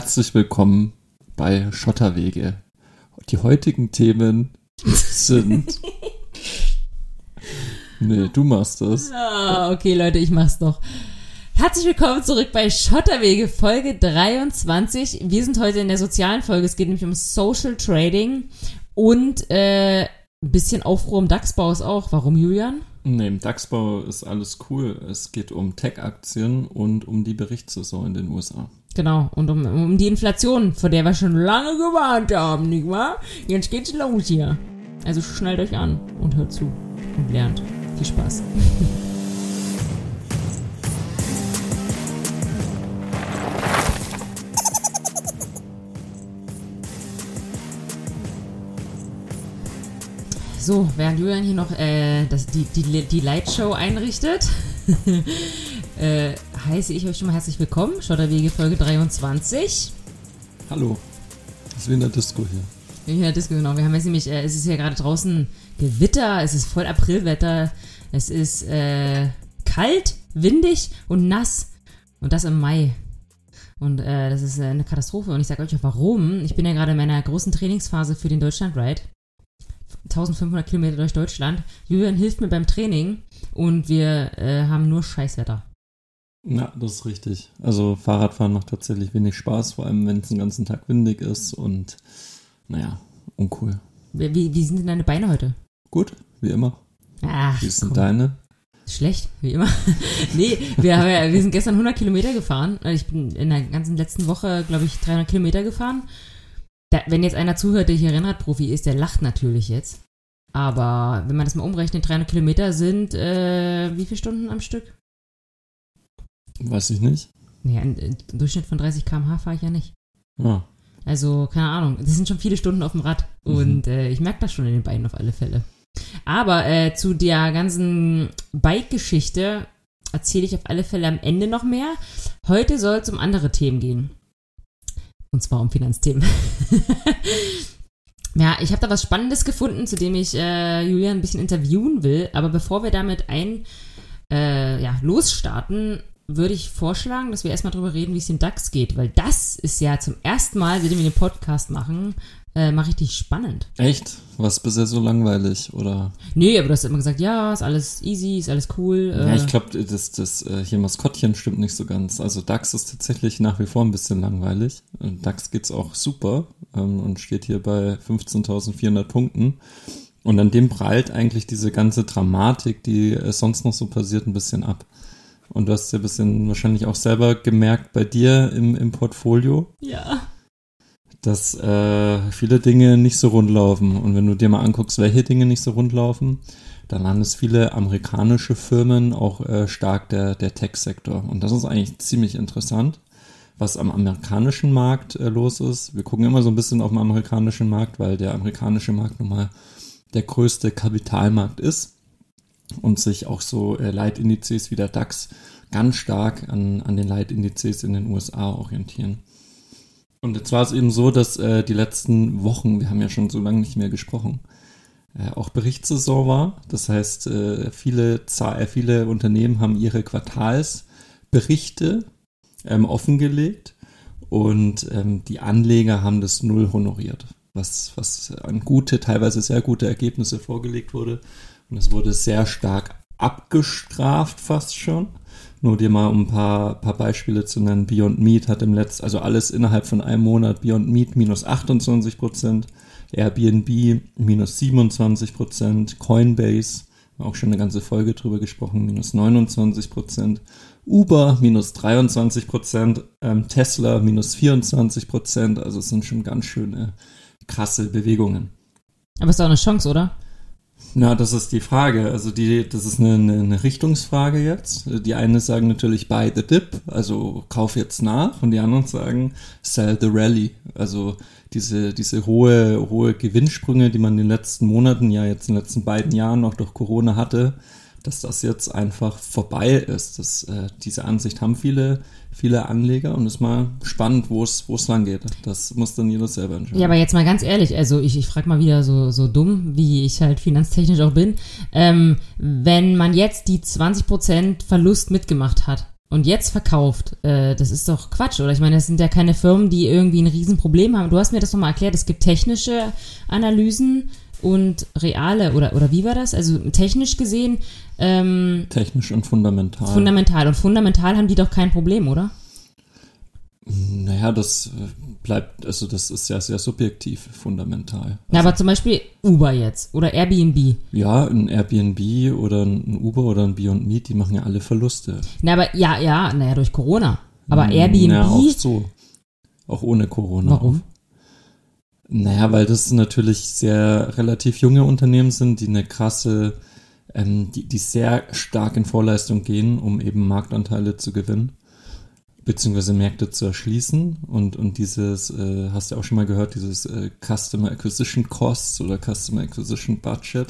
Herzlich willkommen bei Schotterwege. Die heutigen Themen sind. nee, du machst das. Ah, okay, Leute, ich mach's doch. Herzlich willkommen zurück bei Schotterwege, Folge 23. Wir sind heute in der sozialen Folge. Es geht nämlich um Social Trading und äh, ein bisschen Aufruhr im DAX-Bau ist auch. Warum, Julian? Nee, im DAX-Bau ist alles cool. Es geht um Tech-Aktien und um die Berichtssaison in den USA. Genau, und um, um die Inflation, vor der wir schon lange gewarnt haben, nicht wahr? Jetzt geht's los hier. Also schnallt euch an und hört zu und lernt. Viel Spaß. So, während Julian hier noch äh, das, die, die, die Lightshow einrichtet, äh, heiße ich euch schon mal herzlich willkommen. Schotterwege Folge 23. Hallo. Das ist wie in der Disco hier. Ja, Disco, genau. Wir haben jetzt nämlich, äh, es ist ja gerade draußen Gewitter, es ist voll Aprilwetter, es ist äh, kalt, windig und nass. Und das im Mai. Und äh, das ist äh, eine Katastrophe. Und ich sage euch auch warum. Ich bin ja gerade in meiner großen Trainingsphase für den Deutschland Ride. 1500 Kilometer durch Deutschland. Julian hilft mir beim Training und wir äh, haben nur Scheißwetter. Ja, das ist richtig. Also Fahrradfahren macht tatsächlich wenig Spaß, vor allem wenn es den ganzen Tag windig ist und naja, uncool. Wie, wie, sind denn deine Beine heute? Gut, wie immer. Ach, Wie sind komm. deine? Schlecht, wie immer. nee, wir, haben ja, wir sind gestern 100 Kilometer gefahren. Also Ich bin in der ganzen letzten Woche, glaube ich, 300 Kilometer gefahren. Da, wenn jetzt einer zuhört, der hier Rennradprofi ist, der lacht natürlich jetzt. Aber wenn man das mal umrechnet, 300 Kilometer sind äh, wie viele Stunden am Stück? Weiß ich nicht. Nee, ein, ein Durchschnitt von 30 km/h fahre ich ja nicht. Ah, Also, keine Ahnung. Das sind schon viele Stunden auf dem Rad. Mhm. Und äh, ich merke das schon in den Beinen auf alle Fälle. Aber äh, zu der ganzen Bike-Geschichte erzähle ich auf alle Fälle am Ende noch mehr. Heute soll es um andere Themen gehen. Und zwar um Finanzthemen. ja, ich habe da was Spannendes gefunden, zu dem ich äh, Julian ein bisschen interviewen will. Aber bevor wir damit ein äh, ja, losstarten, würde ich vorschlagen, dass wir erstmal drüber reden, wie es dem DAX geht. Weil das ist ja zum ersten Mal, seitdem wir den Podcast machen, äh, mal richtig spannend. echt? War es bisher so langweilig, oder? Nee, aber du hast immer gesagt, ja, ist alles easy, ist alles cool. Äh, Ja, ich glaube, das, das äh, hier Maskottchen stimmt nicht so ganz. Also DAX ist tatsächlich nach wie vor ein bisschen langweilig. Äh, DAX geht's auch super ähm, und steht hier bei 15.400 Punkten. Und an dem prallt eigentlich diese ganze Dramatik, die äh, sonst noch so passiert, ein bisschen ab. Und du hast ja ein bisschen wahrscheinlich auch selber gemerkt bei dir im, im Portfolio, ja. Dass äh, viele Dinge nicht so rund laufen. Und wenn du dir mal anguckst, welche Dinge nicht so rund laufen, dann waren es viele amerikanische Firmen, auch äh, stark der, der Tech-Sektor. Und das ist eigentlich ziemlich interessant, was am amerikanischen Markt äh, los ist. Wir gucken immer so ein bisschen auf den amerikanischen Markt, weil der amerikanische Markt nun mal der größte Kapitalmarkt ist und sich auch so äh, Leitindizes wie der DAX ganz stark an, an den Leitindizes in den USA orientieren. Und jetzt war es eben so, dass äh, die letzten Wochen, wir haben ja schon so lange nicht mehr gesprochen, äh, auch Berichtssaison war. Das heißt, äh, viele, Za- äh, viele Unternehmen haben ihre Quartalsberichte ähm, offengelegt und ähm, die Anleger haben das null honoriert, was, was an gute, teilweise sehr gute Ergebnisse vorgelegt wurde. Und es wurde sehr stark abgestraft fast schon. Nur dir mal um ein paar, paar Beispiele zu nennen. Beyond Meat hat im letzten, also alles innerhalb von einem Monat, Beyond Meat minus 28 Prozent, Airbnb minus 27 Prozent, Coinbase, auch schon eine ganze Folge drüber gesprochen, minus 29 Prozent, Uber minus 23 Prozent, ähm, Tesla minus 24 Prozent, also es sind schon ganz schöne krasse Bewegungen. Aber ist doch eine Chance, oder? Na, das ist die Frage. Also die, das ist eine, eine, Richtungsfrage jetzt. Die einen sagen natürlich buy the dip, also kauf jetzt nach, und die anderen sagen sell the rally. Also diese, diese hohe, hohe Gewinnsprünge, die man in den letzten Monaten, ja jetzt in den letzten beiden Jahren noch durch Corona hatte, dass das jetzt einfach vorbei ist. Das, äh, diese Ansicht haben viele, viele Anleger und ist mal spannend, wo es, wo es lang geht. Das muss dann jeder selber entscheiden. Ja, aber jetzt mal ganz ehrlich, also ich, ich frage mal wieder so, so dumm, wie ich halt finanztechnisch auch bin. Ähm, wenn man jetzt die 20% Verlust mitgemacht hat, und jetzt verkauft, äh, das ist doch Quatsch, oder? Ich meine, das sind ja keine Firmen, die irgendwie ein Riesenproblem haben. Du hast mir das nochmal erklärt, es gibt technische Analysen und reale, oder, oder wie war das? Also technisch gesehen. Ähm, Technisch und fundamental. fundamental. Und fundamental haben die doch kein Problem, oder? naja, das äh, bleibt, also das ist ja sehr subjektiv, fundamental. Na, aber zum Beispiel Uber jetzt oder Airbnb. Ja, ein Airbnb oder ein Uber oder ein Beyond Meat, die machen ja alle Verluste. Na, aber ja, ja, naja, durch Corona. Aber Hm, Airbnb. Ja, auch so. Auch ohne Corona. Warum? Naja, weil das natürlich sehr relativ junge Unternehmen sind, die eine krasse, ähm, die, die sehr stark in Vorleistung gehen, um eben Marktanteile zu gewinnen, beziehungsweise Märkte zu erschließen. Und, und dieses, äh, hast du auch schon mal gehört, dieses äh, Customer Acquisition Costs oder Customer Acquisition Budget,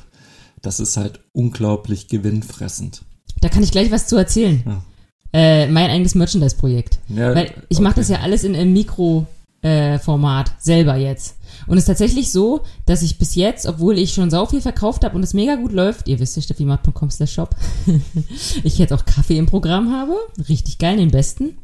das ist halt unglaublich gewinnfressend. Da kann ich gleich was zu erzählen. Ja. Äh, mein eigenes Merchandise-Projekt. Ja, Weil ich mache okay. das ja alles in einem Mikro-Format selber jetzt. Und es ist tatsächlich so, dass ich bis jetzt, obwohl ich schon sau viel verkauft habe und es mega gut läuft, ihr wisst ja, steffimat.com slash shop, ich jetzt auch Kaffee im Programm habe. Richtig geil, den besten.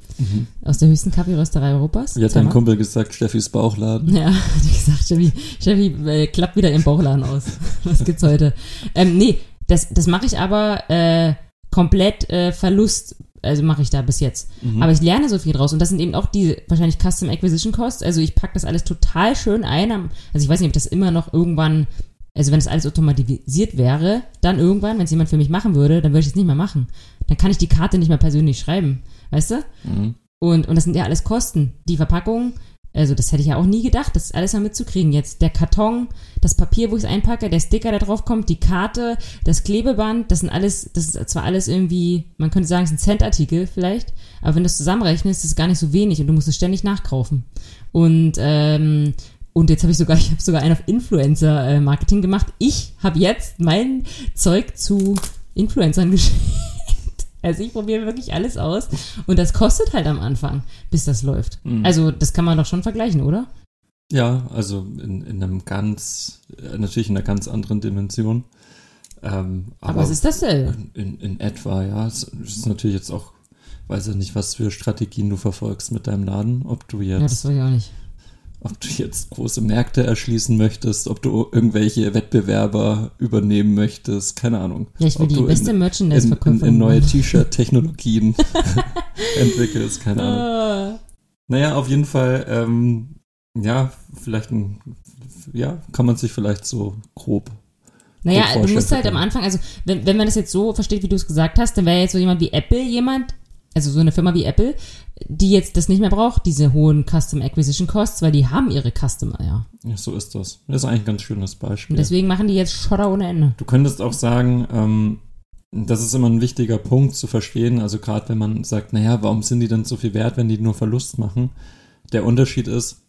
Aus der höchsten Kaffeerösterei Europas. Hat dein. Kumpel gesagt, Steffis Bauchladen? Ja, hat gesagt, Steffi, Steffi äh, klappt wieder im Bauchladen aus. Was gibt's heute? Ähm, nee, das, das mache ich aber äh, komplett äh, Verlust, also mache ich da bis jetzt. Aber ich lerne so viel draus und das sind eben auch die wahrscheinlich Custom Acquisition Costs. Also ich pack das alles total schön ein. Also ich weiß nicht, ob das immer noch irgendwann, also wenn das alles automatisiert wäre, dann irgendwann, wenn es jemand für mich machen würde, dann würde ich es nicht mehr machen. Dann kann ich die Karte nicht mehr persönlich schreiben, weißt du? Mhm. Und, und das sind ja alles Kosten. Die Verpackung, also das hätte ich ja auch nie gedacht, das alles mal mitzukriegen. Jetzt der Karton, das Papier, wo ich es einpacke, der Sticker, der drauf kommt, die Karte, das Klebeband, das sind alles, das ist zwar alles irgendwie, man könnte sagen, es ist ein Centartikel vielleicht, aber wenn du es zusammenrechnest, ist es gar nicht so wenig und du musst es ständig nachkaufen. Und ähm, und jetzt habe ich sogar, ich habe sogar einen auf Influencer-Marketing gemacht. Ich habe jetzt mein Zeug zu Influencern geschickt. Also ich probiere wirklich alles aus. Und das kostet halt am Anfang, bis das läuft. Mhm. Also das kann man doch schon vergleichen, oder? Ja, also in, in einem ganz, äh, natürlich in einer ganz anderen Dimension. Ähm, Aber, aber es ist dasselbe. in, in etwa, ja. Es ist natürlich jetzt auch, weiß ich nicht, was für Strategien du verfolgst mit deinem Laden. Ob du Ja, das jetzt, weiß ich auch nicht. Ob du jetzt große Märkte erschließen möchtest, ob du irgendwelche Wettbewerber übernehmen möchtest, keine Ahnung. Ja, ich will die du beste in, in, Merchandise-Verkäuferin. in neue. T-Shirt-Technologien entwickelst, keine Ahnung. Ah. Naja, auf jeden Fall, ähm, ja, vielleicht ein, ja, kann man sich vielleicht so grob. Naja, du musst halt am. Anfang, also wenn, wenn man das jetzt so versteht, wie du es gesagt hast, dann wäre jetzt so jemand wie Apple jemand, also so eine Firma wie Apple, die jetzt das nicht mehr braucht, diese hohen Custom Acquisition Costs, weil die haben ihre Customer, ja. Ja, so ist das. Das ist eigentlich ein ganz schönes Beispiel. Und deswegen machen die jetzt Schotter ohne Ende. Du könntest auch sagen, ähm, das ist immer ein wichtiger Punkt zu verstehen. Also gerade wenn man sagt, naja, warum sind die denn so viel wert, wenn die nur Verlust machen? Der Unterschied ist,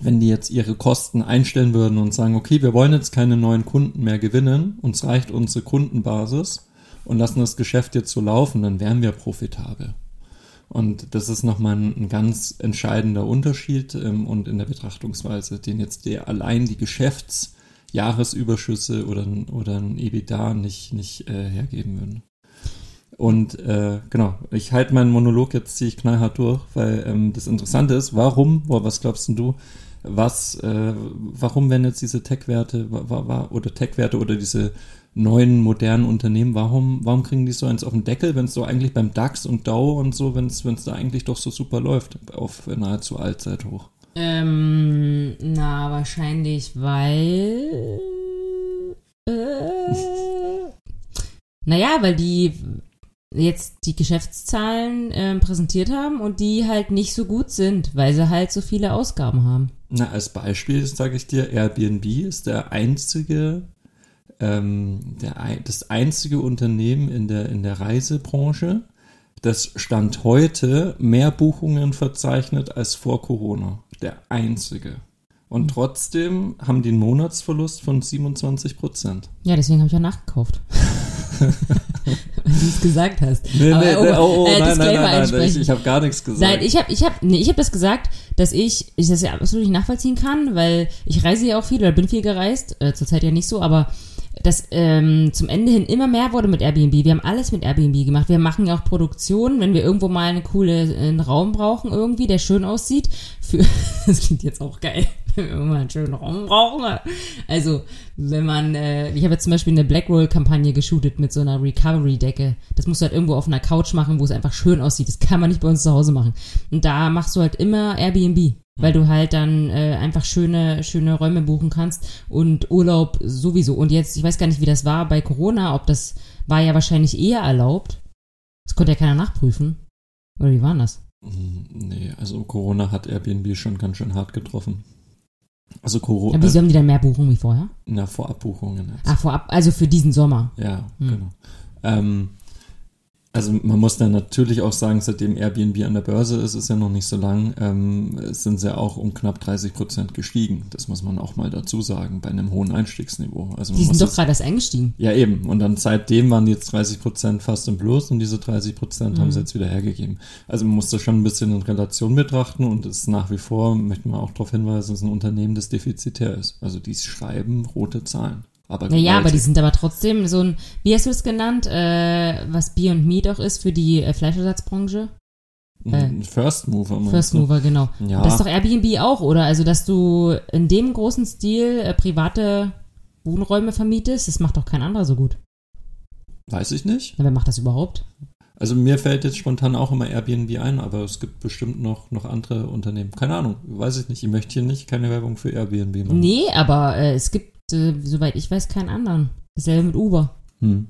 wenn die jetzt ihre Kosten einstellen würden und sagen, okay, wir wollen jetzt keine neuen Kunden mehr gewinnen, uns reicht unsere Kundenbasis und lassen das Geschäft jetzt so laufen, dann wären wir profitabel. Und das ist nochmal ein, ein ganz entscheidender Unterschied ähm, und in der Betrachtungsweise, den jetzt der allein die Geschäftsjahresüberschüsse oder, oder ein EBITDA nicht, nicht äh, hergeben würden. Und äh, genau, ich halte meinen Monolog jetzt ziehe ich knallhart durch, weil ähm, das Interessante ist, warum, boah, was glaubst du, was, äh, warum werden jetzt diese Tech-Werte oder Tech-Werte oder diese neuen modernen Unternehmen, warum, warum kriegen die so eins auf den Deckel, wenn es so eigentlich beim DAX und DAO und so, wenn es da eigentlich doch so super läuft, auf nahezu Allzeit hoch? Ähm, na, wahrscheinlich, weil. Äh, naja, weil die jetzt die Geschäftszahlen ähm, präsentiert haben und die halt nicht so gut sind, weil sie halt so viele Ausgaben haben. Na, als Beispiel sage ich dir, Airbnb ist der einzige, ähm, der, das einzige Unternehmen in der, in der Reisebranche, das Stand heute mehr Buchungen verzeichnet als vor Corona. Der einzige. Und trotzdem haben die einen Monatsverlust von 27 Prozent. Ja, deswegen habe ich auch nachgekauft. Weil du es gesagt hast. Nee, Aber, nee, oh, nee, oh, oh, äh, nein, nein, nein, nein, ich, ich habe gar nichts gesagt. Nein, ich habe ich hab, nee, ich hab das gesagt, dass ich, ich das ja absolut nicht nachvollziehen kann, weil ich reise ja auch viel oder bin viel gereist, äh, zurzeit ja nicht so, aber dass ähm, zum Ende hin immer mehr wurde mit Airbnb. Wir haben alles mit Airbnb gemacht. Wir machen ja auch Produktionen, wenn wir irgendwo mal einen coolen einen Raum brauchen irgendwie, der schön aussieht. Für, das klingt jetzt auch geil, mal einen schönen Raum brauchen. Also, wenn man, äh, ich habe jetzt zum Beispiel eine Blackroll-Kampagne geshootet mit so einer Recovery-Decke. Das musst du halt irgendwo auf einer Couch machen, wo es einfach schön aussieht. Das kann man nicht bei uns zu Hause machen. Und da machst du halt immer Airbnb weil du halt dann äh, einfach schöne, schöne Räume buchen kannst und Urlaub sowieso. Und jetzt, ich weiß gar nicht, wie das war bei Corona, ob das war ja wahrscheinlich eher erlaubt. Das konnte ja keiner nachprüfen. Oder wie war das? Hm, Nee, also Corona hat Airbnb schon ganz schön hart getroffen. Also Corona. Ja, wieso haben die dann mehr Buchungen wie vorher? Na, Vorabbuchungen jetzt. Ah, vorab, also für diesen Sommer. Ja, Hm. genau. Ähm, also man muss dann natürlich auch sagen, seitdem Airbnb an der Börse ist, ist ja noch nicht so lang, ähm, sind sie auch um knapp 30 Prozent gestiegen. Das muss man auch mal dazu sagen, bei einem hohen Einstiegsniveau. Also man Die sind doch das- gerade erst eingestiegen. ja, eben. Und dann seitdem waren jetzt 30 Prozent fast im Plus und diese 30 Prozent haben sie jetzt wieder hergegeben. Also man muss das schon ein bisschen in Relation betrachten und es ist nach wie vor, möchten wir auch darauf hinweisen, es ist ein Unternehmen, das defizitär ist. Also die schreiben rote Zahlen. Aber Naja, aber die sind aber trotzdem so ein, wie hast du es genannt, äh, was Beyond Meat auch ist für die äh, Fleischersatzbranche? Ein First Mover. First du? Mover, genau. Ja. Und das ist doch Airbnb auch, oder? Also, dass du in dem großen Stil äh, private Wohnräume vermietest, das macht doch kein anderer so gut. Weiß ich nicht. Na, wer macht das überhaupt? Also mir fällt jetzt spontan auch immer Airbnb ein, aber es gibt bestimmt noch, noch andere Unternehmen. Keine Ahnung, weiß ich nicht. Ich möchte hier nicht keine Werbung für Airbnb machen. Nee, aber äh, es gibt, äh, soweit ich weiß, keinen anderen. Dasselbe mit Uber. Hm.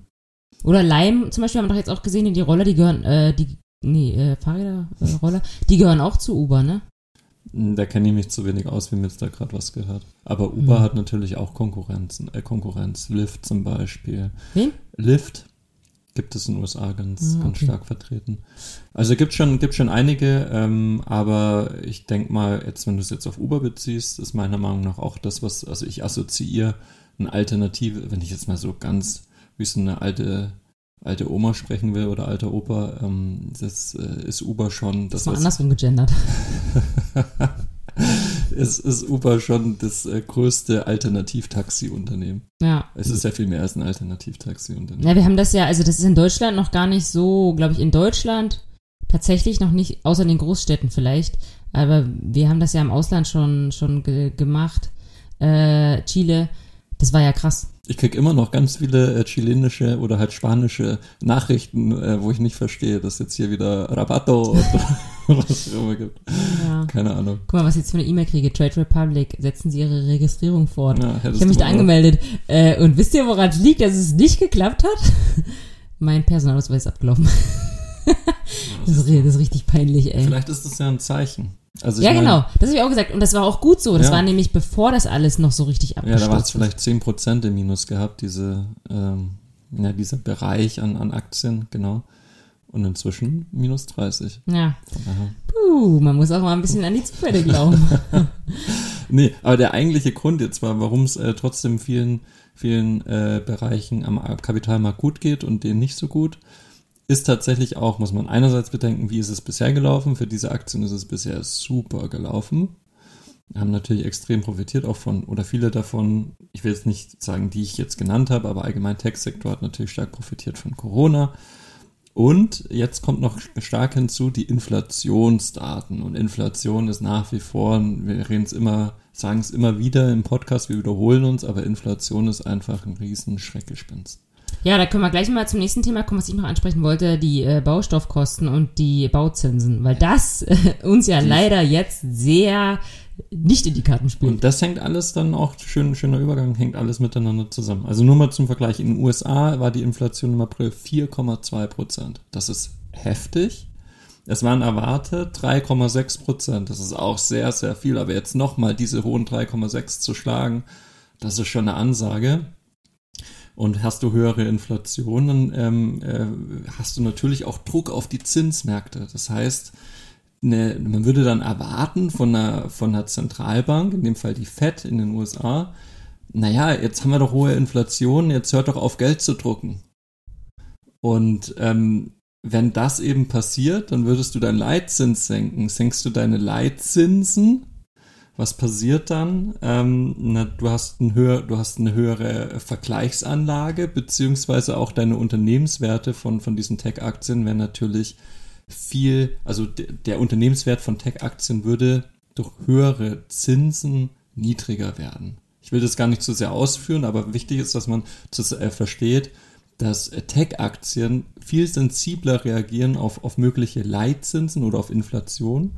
Oder Lime zum Beispiel haben wir doch jetzt auch gesehen, die Roller, die gehören, äh, die, nee, äh, Fahrräder, äh, Roller, die gehören auch zu Uber, ne? Da kenne ich mich zu wenig aus, wie mir jetzt da gerade was gehört. Aber Uber Hm. hat natürlich auch Konkurrenzen, äh, Konkurrenz. Lyft zum Beispiel. Wen? Lyft gibt es in den USA ganz, Ah, ganz okay. stark vertreten. Also gibt schon, gibt schon einige, ähm, aber ich denke mal, jetzt, wenn du es jetzt auf Uber beziehst, ist meiner Meinung nach auch das, was, also ich assoziiere eine Alternative, wenn ich jetzt mal so ganz wie so eine alte alte Oma sprechen will oder alter Opa, ähm, das äh, ist Uber schon Das ist mal andersrum gegendert. es ist Uber schon das äh, größte Alternativtaxi-Unternehmen. Ja. Es ist ja viel mehr als ein Alternativtaxi-Unternehmen. Ja, wir haben das ja, also das ist in Deutschland noch gar nicht so, glaube ich, in Deutschland tatsächlich noch nicht, außer in den Großstädten vielleicht, aber wir haben das ja im Ausland schon, schon ge gemacht. Äh, Chile, das war ja krass. Ich krieg immer noch ganz viele äh, chilenische oder halt spanische Nachrichten, äh, wo ich nicht verstehe, dass jetzt hier wieder Rabato oder was auch immer gibt. Ja. Keine Ahnung. Guck mal, was ich jetzt für eine E-Mail kriege. Trade Republic, setzen Sie Ihre Registrierung fort. Ja, ich habe mich da angemeldet. Äh, und wisst ihr, woran es liegt, dass es nicht geklappt hat? mein Personalausweis ist abgelaufen. das, ist, das ist richtig peinlich, ey. Vielleicht ist das ja ein Zeichen. Also Ja, mein, genau. Das habe ich auch gesagt. Und das war auch gut so. Das Ja. war nämlich bevor das alles noch so richtig Ja, abgestürzt da war es vielleicht 10% im Minus gehabt, diese, ähm, ja, dieser Bereich an, an Aktien, genau. Und inzwischen minus 30. Ja. Puh, man muss auch mal ein bisschen an die Zufälle glauben. Nee, aber der eigentliche Grund jetzt war, warum es äh, trotzdem vielen, vielen äh, Bereichen am Kapitalmarkt gut geht und denen nicht so gut, ist tatsächlich auch, muss man einerseits bedenken, wie ist es bisher gelaufen. Für diese Aktien ist es bisher super gelaufen. Haben natürlich extrem profitiert auch von, oder viele davon, ich will jetzt nicht sagen, die ich jetzt genannt habe, aber allgemein Tech-Sektor hat natürlich stark profitiert von Corona. Und jetzt kommt noch stark hinzu die Inflationsdaten. Und Inflation ist nach wie vor, wir reden es immer, sagen es immer wieder im Podcast, wir wiederholen uns, aber Inflation ist einfach ein riesen Schreckgespenst. ja, da können wir gleich mal zum nächsten Thema kommen, was ich noch ansprechen wollte, die äh, Baustoffkosten und die Bauzinsen. Weil das äh, uns ja Die- leider jetzt sehr nicht in die Karten spielt. Und das hängt alles dann auch, schön, schöner Übergang, hängt alles miteinander zusammen. Also nur mal zum Vergleich, in den USA war die Inflation im April 4,2 Prozent. Das ist heftig. Es waren erwartet 3,6 Prozent. Das ist auch sehr, sehr viel. Aber jetzt nochmal diese hohen 3,6 zu schlagen, das ist schon eine Ansage. Und hast du höhere Inflationen, ähm, äh, hast du natürlich auch Druck auf die Zinsmärkte. Das heißt, eine, man würde dann erwarten von einer, von einer Zentralbank, in dem Fall die Fed in den USA, naja, jetzt haben wir doch hohe Inflation, jetzt hört doch auf, Geld zu drucken. Und ähm, wenn das eben passiert, dann würdest du deinen Leitzins senken. Senkst du deine Leitzinsen, Was passiert dann? Ähm, na, du, hast ein höher, du hast eine höhere Vergleichsanlage, beziehungsweise auch deine Unternehmenswerte von, von diesen Tech-Aktien werden natürlich viel, also der Unternehmenswert von Tech-Aktien würde durch höhere Zinsen niedriger werden. Ich will das gar nicht zu sehr ausführen, aber wichtig ist, dass man zu, äh, versteht, dass Tech-Aktien viel sensibler reagieren auf, auf mögliche Leitzinsen oder auf Inflation,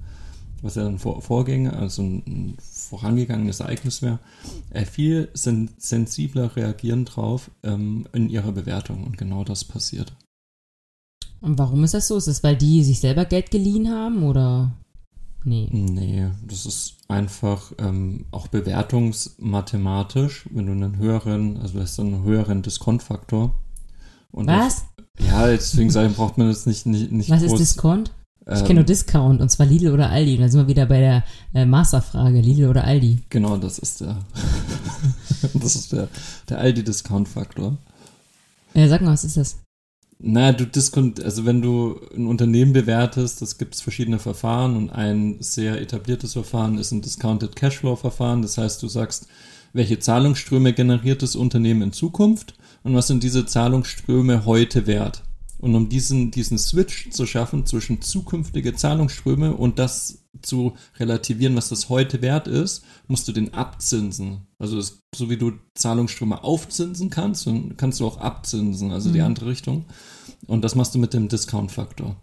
was ja dann vor, Vorgänge, also ein, ein vorangegangenes Ereignis wäre, äh, viel sen sensibler reagieren drauf ähm, in ihrer Bewertung und genau das passiert. Und warum ist das so? Ist das, weil die sich selber Geld geliehen haben oder? Nee. Nee, das ist einfach ähm, auch bewertungsmathematisch, wenn du einen höheren, also du hast einen höheren Diskontfaktor. Und Was? Das, ja, deswegen sagen, braucht man das nicht, nicht, nicht Was groß, ist Diskont? Ich kenne nur ähm, Discount und zwar Lidl oder Aldi. Da sind wir wieder bei der äh, Masterfrage, Lidl oder Aldi. Genau, das ist der, das ist der, der Aldi-Discount-Faktor. Ja, sag mal, was ist das? Na, du diskont, also wenn du ein Unternehmen bewertest, das gibt es verschiedene Verfahren und ein sehr etabliertes Verfahren ist ein Discounted Cashflow Verfahren. Das heißt, du sagst, welche Zahlungsströme generiert das Unternehmen in Zukunft und was sind diese Zahlungsströme heute wert? Und um diesen, diesen Switch zu schaffen zwischen zukünftige Zahlungsströme und das zu relativieren, was das heute wert ist, musst du den abzinsen. Also das, so wie du Zahlungsströme aufzinsen kannst, kannst du auch abzinsen, also mhm. die andere Richtung. Und das machst du mit dem Discount-Faktor.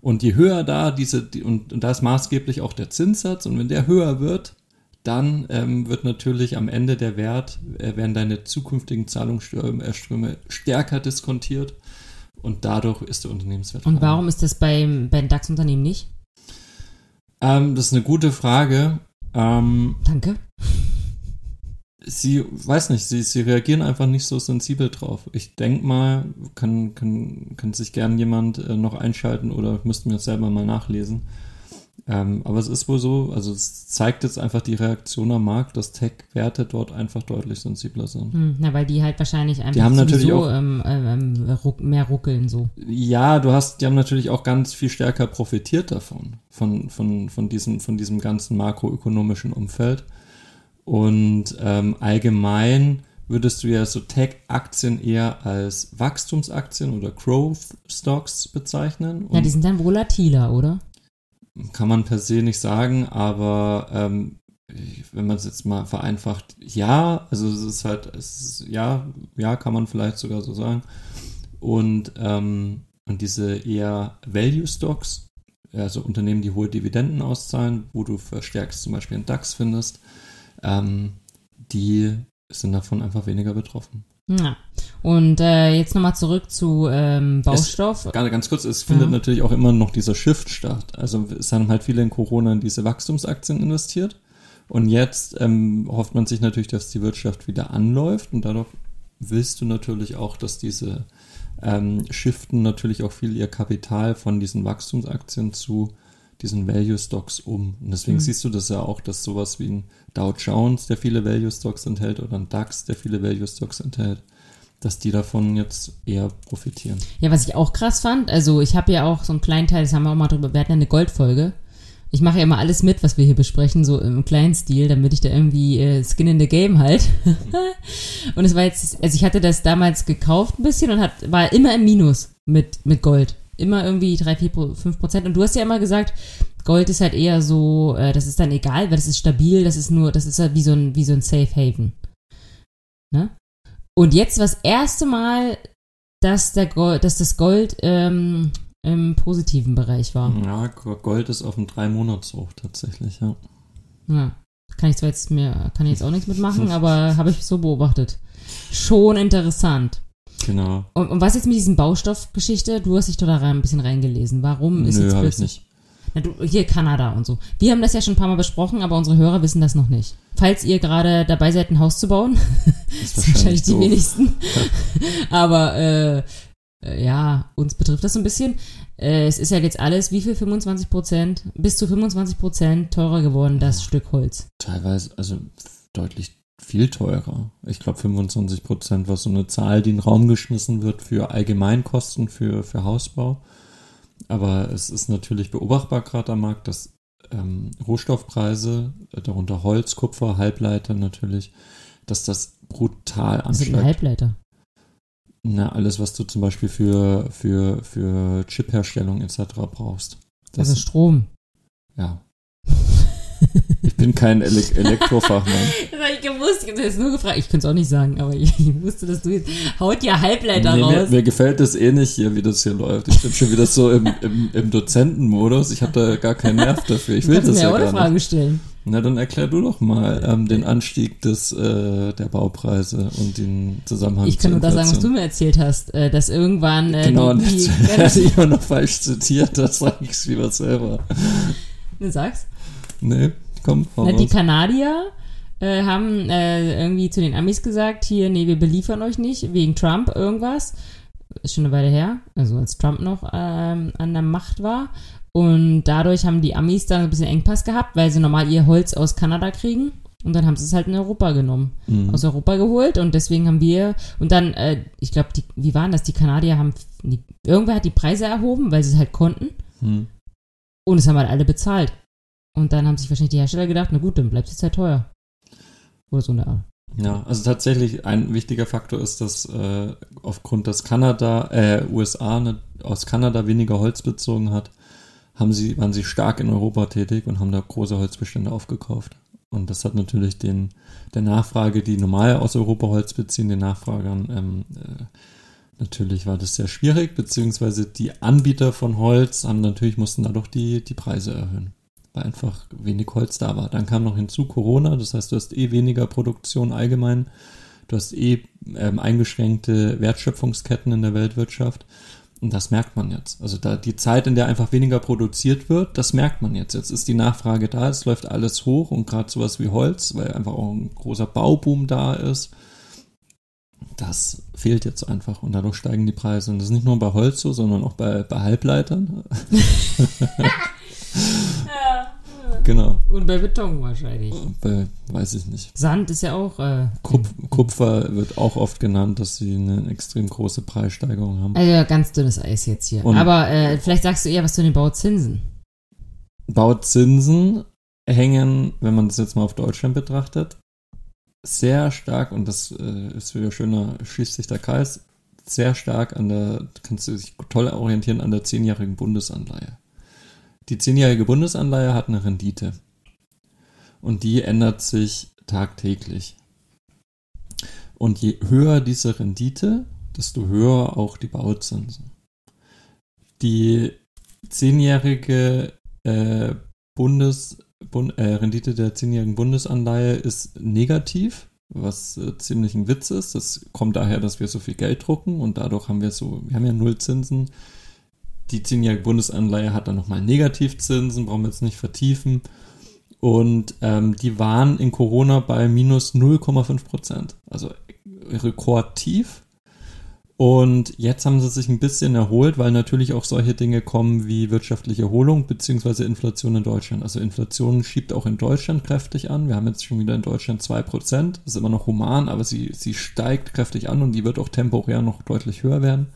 Und je höher da diese, die, und, und da ist maßgeblich auch der Zinssatz, und wenn der höher wird, dann ähm, wird natürlich am Ende der Wert, äh, werden deine zukünftigen Zahlungsströme äh, stärker diskontiert und dadurch ist der Unternehmenswert. Und warum ist das bei, bei DAX-Unternehmen nicht? Ähm, das ist eine gute Frage. Ähm, Danke. Sie, weiß nicht, sie, sie reagieren einfach nicht so sensibel drauf. Ich denke mal, kann, kann, kann sich gern jemand äh, noch einschalten oder müssten wir selber mal nachlesen ähm, aber es ist wohl so, also es zeigt jetzt einfach die Reaktion am Markt, dass Tech-Werte dort einfach deutlich sensibler sind. Hm, na, weil die halt wahrscheinlich einfach die haben natürlich auch, ähm, ähm, ruck, mehr ruckeln so. Ja, du hast, die haben natürlich auch ganz viel stärker profitiert davon, von, von, von, diesem, von diesem ganzen makroökonomischen Umfeld. Und ähm, allgemein würdest du ja so Tech-Aktien eher als Wachstumsaktien oder Growth Stocks bezeichnen. Ja, die sind dann volatiler, oder? Kann man per se nicht sagen, aber ähm, wenn man es jetzt mal vereinfacht, ja, also es ist halt, es ist, ja, ja, kann man vielleicht sogar so sagen. Und, ähm, und diese eher Value Stocks, also Unternehmen, die hohe Dividenden auszahlen, wo du verstärkt zum Beispiel einen DAX findest, ähm, die sind davon einfach weniger betroffen. Ja. Und äh, jetzt nochmal zurück zu ähm, Baustoff. Es, ganz, ganz kurz, es findet ja. natürlich auch immer noch dieser Shift statt. Also es haben halt viele in Corona in diese Wachstumsaktien investiert. Und jetzt ähm, hofft man sich natürlich, dass die Wirtschaft wieder anläuft. Und dadurch willst du natürlich auch, dass diese ähm, shiften natürlich auch viel ihr Kapital von diesen Wachstumsaktien zu diesen Value Stocks um. Und deswegen mhm. siehst du das ja auch, dass sowas wie ein Dow Jones, der viele Value Stocks enthält, oder ein DAX, der viele Value Stocks enthält, dass die davon jetzt eher profitieren. Ja, was ich auch krass fand, also ich habe ja auch so einen kleinen Teil, das haben wir auch mal drüber, wir hatten ja eine Goldfolge. Ich mache ja immer alles mit, was wir hier besprechen, so im kleinen Stil, damit ich da irgendwie äh, Skin in the Game halt. und es war jetzt, also ich hatte das damals gekauft ein bisschen und hat, war immer im Minus mit, mit Gold. Immer irgendwie 3, 4, 5 Prozent. Und du hast ja immer gesagt, Gold ist halt eher so, äh, das ist dann egal, weil das ist stabil, das ist nur, das ist halt wie so ein, wie so ein Safe Haven. Ne? Und jetzt das erste Mal, dass, der Gold, dass das Gold ähm, im positiven Bereich war. Ja, Gold ist auf dem drei monats hoch tatsächlich, ja. Ja. Kann ich zwar jetzt mir, kann ich jetzt auch nichts mitmachen, aber habe ich so beobachtet. Schon interessant. Genau. Und, und was jetzt mit diesen Baustoffgeschichte? Du hast dich da rein, ein bisschen reingelesen. Warum ist Nö, jetzt plötzlich... Na, du, hier Kanada und so. Wir haben das ja schon ein paar Mal besprochen, aber unsere Hörer wissen das noch nicht. Falls ihr gerade dabei seid, ein Haus zu bauen, das ist wahrscheinlich, die wenigsten. aber äh, äh, ja, uns betrifft das so ein bisschen. Äh, es ist ja jetzt alles, wie viel? 25 Prozent? Bis zu 25 Prozent teurer geworden, das. Stück Holz. Teilweise, also deutlich viel teurer. Ich glaube 25 Prozent war so eine Zahl, die in den Raum geschmissen wird für Allgemeinkosten für, für Hausbau. Aber es ist natürlich beobachtbar gerade am Markt, dass ähm, Rohstoffpreise, äh, darunter Holz, Kupfer, Halbleiter natürlich, dass das brutal Was sind ansteigt. Halbleiter? Na, alles, was du zum Beispiel für, für, für Chipherstellung etc. brauchst. Das, Also Strom. ja. Ich bin kein Ele Elektrofachmann. Das habe ich gewusst. Ich habe nur gefragt. Ich könnte es auch nicht sagen, aber ich, ich wusste, dass du jetzt haut ja Halbleiter Nee, mir, raus. mir gefällt das eh nicht hier, wie das hier läuft. Ich bin schon wieder so im, im, im Dozentenmodus. Ich habe da gar keinen Nerv dafür. Ich will das mir ja auch eine gar Frage nicht. stellen. Na, dann erklär du doch mal ähm, den Anstieg des, äh, der Baupreise und den Zusammenhang Ich kann nur das sagen, was du mir erzählt hast, äh, dass irgendwann äh, Genau, die, die werde ich immer noch falsch zitiert, das sage ich lieber selber. du sagst, Nee, komm, na, die. Kanadier äh, haben äh, irgendwie zu den Amis gesagt, hier, nee, wir beliefern euch nicht, wegen Trump irgendwas. Ist schon eine Weile her, also als Trump noch ähm, an der Macht war. Und dadurch haben die Amis dann ein bisschen Engpass gehabt, weil sie normal ihr Holz aus Kanada kriegen. Und dann haben sie es halt in Europa genommen. Mhm. aus Europa geholt und deswegen haben wir und dann, äh, ich glaube, die, wie waren das? Die Kanadier haben, die, irgendwer hat die Preise erhoben, weil sie es halt konnten Hm. und es haben halt alle bezahlt. Und dann haben sich wahrscheinlich die Hersteller gedacht, na gut, dann bleibt es halt teuer. Oder so eine Art. Ja, also tatsächlich ein wichtiger Faktor ist, dass äh, aufgrund, dass Kanada, äh, USA ne, aus Kanada weniger Holz bezogen hat, haben sie, waren sie stark in Europa tätig und haben da große Holzbestände aufgekauft. Und das hat natürlich den, der Nachfrage, die normal aus Europa Holz beziehen, den Nachfragern, ähm, äh, natürlich war das sehr schwierig, beziehungsweise die Anbieter von Holz haben natürlich, mussten dadurch die, die Preise erhöhen, weil einfach wenig Holz da war. Dann kam noch hinzu Corona, das heißt, du hast eh weniger Produktion allgemein, du hast eh ähm, eingeschränkte Wertschöpfungsketten in der Weltwirtschaft. Und das merkt man jetzt. Also da die Zeit, in der einfach weniger produziert wird, das merkt man jetzt. Jetzt ist die Nachfrage da, es läuft alles hoch und gerade sowas wie Holz, weil einfach auch ein großer Bauboom da ist, das fehlt jetzt einfach und dadurch steigen die Preise. Und das ist nicht nur bei Holz so, sondern auch bei, bei Halbleitern. genau. Und bei Beton wahrscheinlich. Bei, weiß ich nicht. Sand ist ja auch, äh, Kup Kupfer wird auch oft genannt, dass sie eine extrem große Preissteigerung haben. also ganz dünnes Eis jetzt hier. Und- Aber äh, vielleicht sagst du eher was zu den Bauzinsen. Bauzinsen hängen, wenn man das jetzt mal auf Deutschland betrachtet, sehr stark, und das äh, ist wieder schöner, schließt sich der Kreis, sehr stark an der, kannst du dich toll orientieren, an der zehnjährigen Bundesanleihe. Die zehnjährige Bundesanleihe hat eine Rendite. Und die ändert sich tagtäglich. Und je höher diese Rendite, desto höher auch die Bauzinsen. Die zehnjährige äh, Bundes, Bund, äh, Rendite der zehnjährigen Bundesanleihe ist negativ, was äh, ziemlich ein Witz ist. Das kommt daher, dass wir so viel Geld drucken und dadurch haben wir so, wir haben ja Nullzinsen. Die zehnjährige Bundesanleihe hat dann nochmal Negativzinsen, brauchen wir jetzt nicht vertiefen. Und ähm, die waren in Corona bei minus 0,5 Prozent. Also rekordtief. Und jetzt haben sie sich ein bisschen erholt, weil natürlich auch solche Dinge kommen wie wirtschaftliche Erholung beziehungsweise Inflation in Deutschland. Also Inflation schiebt auch in Deutschland kräftig an. Wir haben jetzt schon wieder in Deutschland 2%. Das ist immer noch human, aber sie, sie steigt kräftig an und die wird auch temporär noch deutlich höher werden.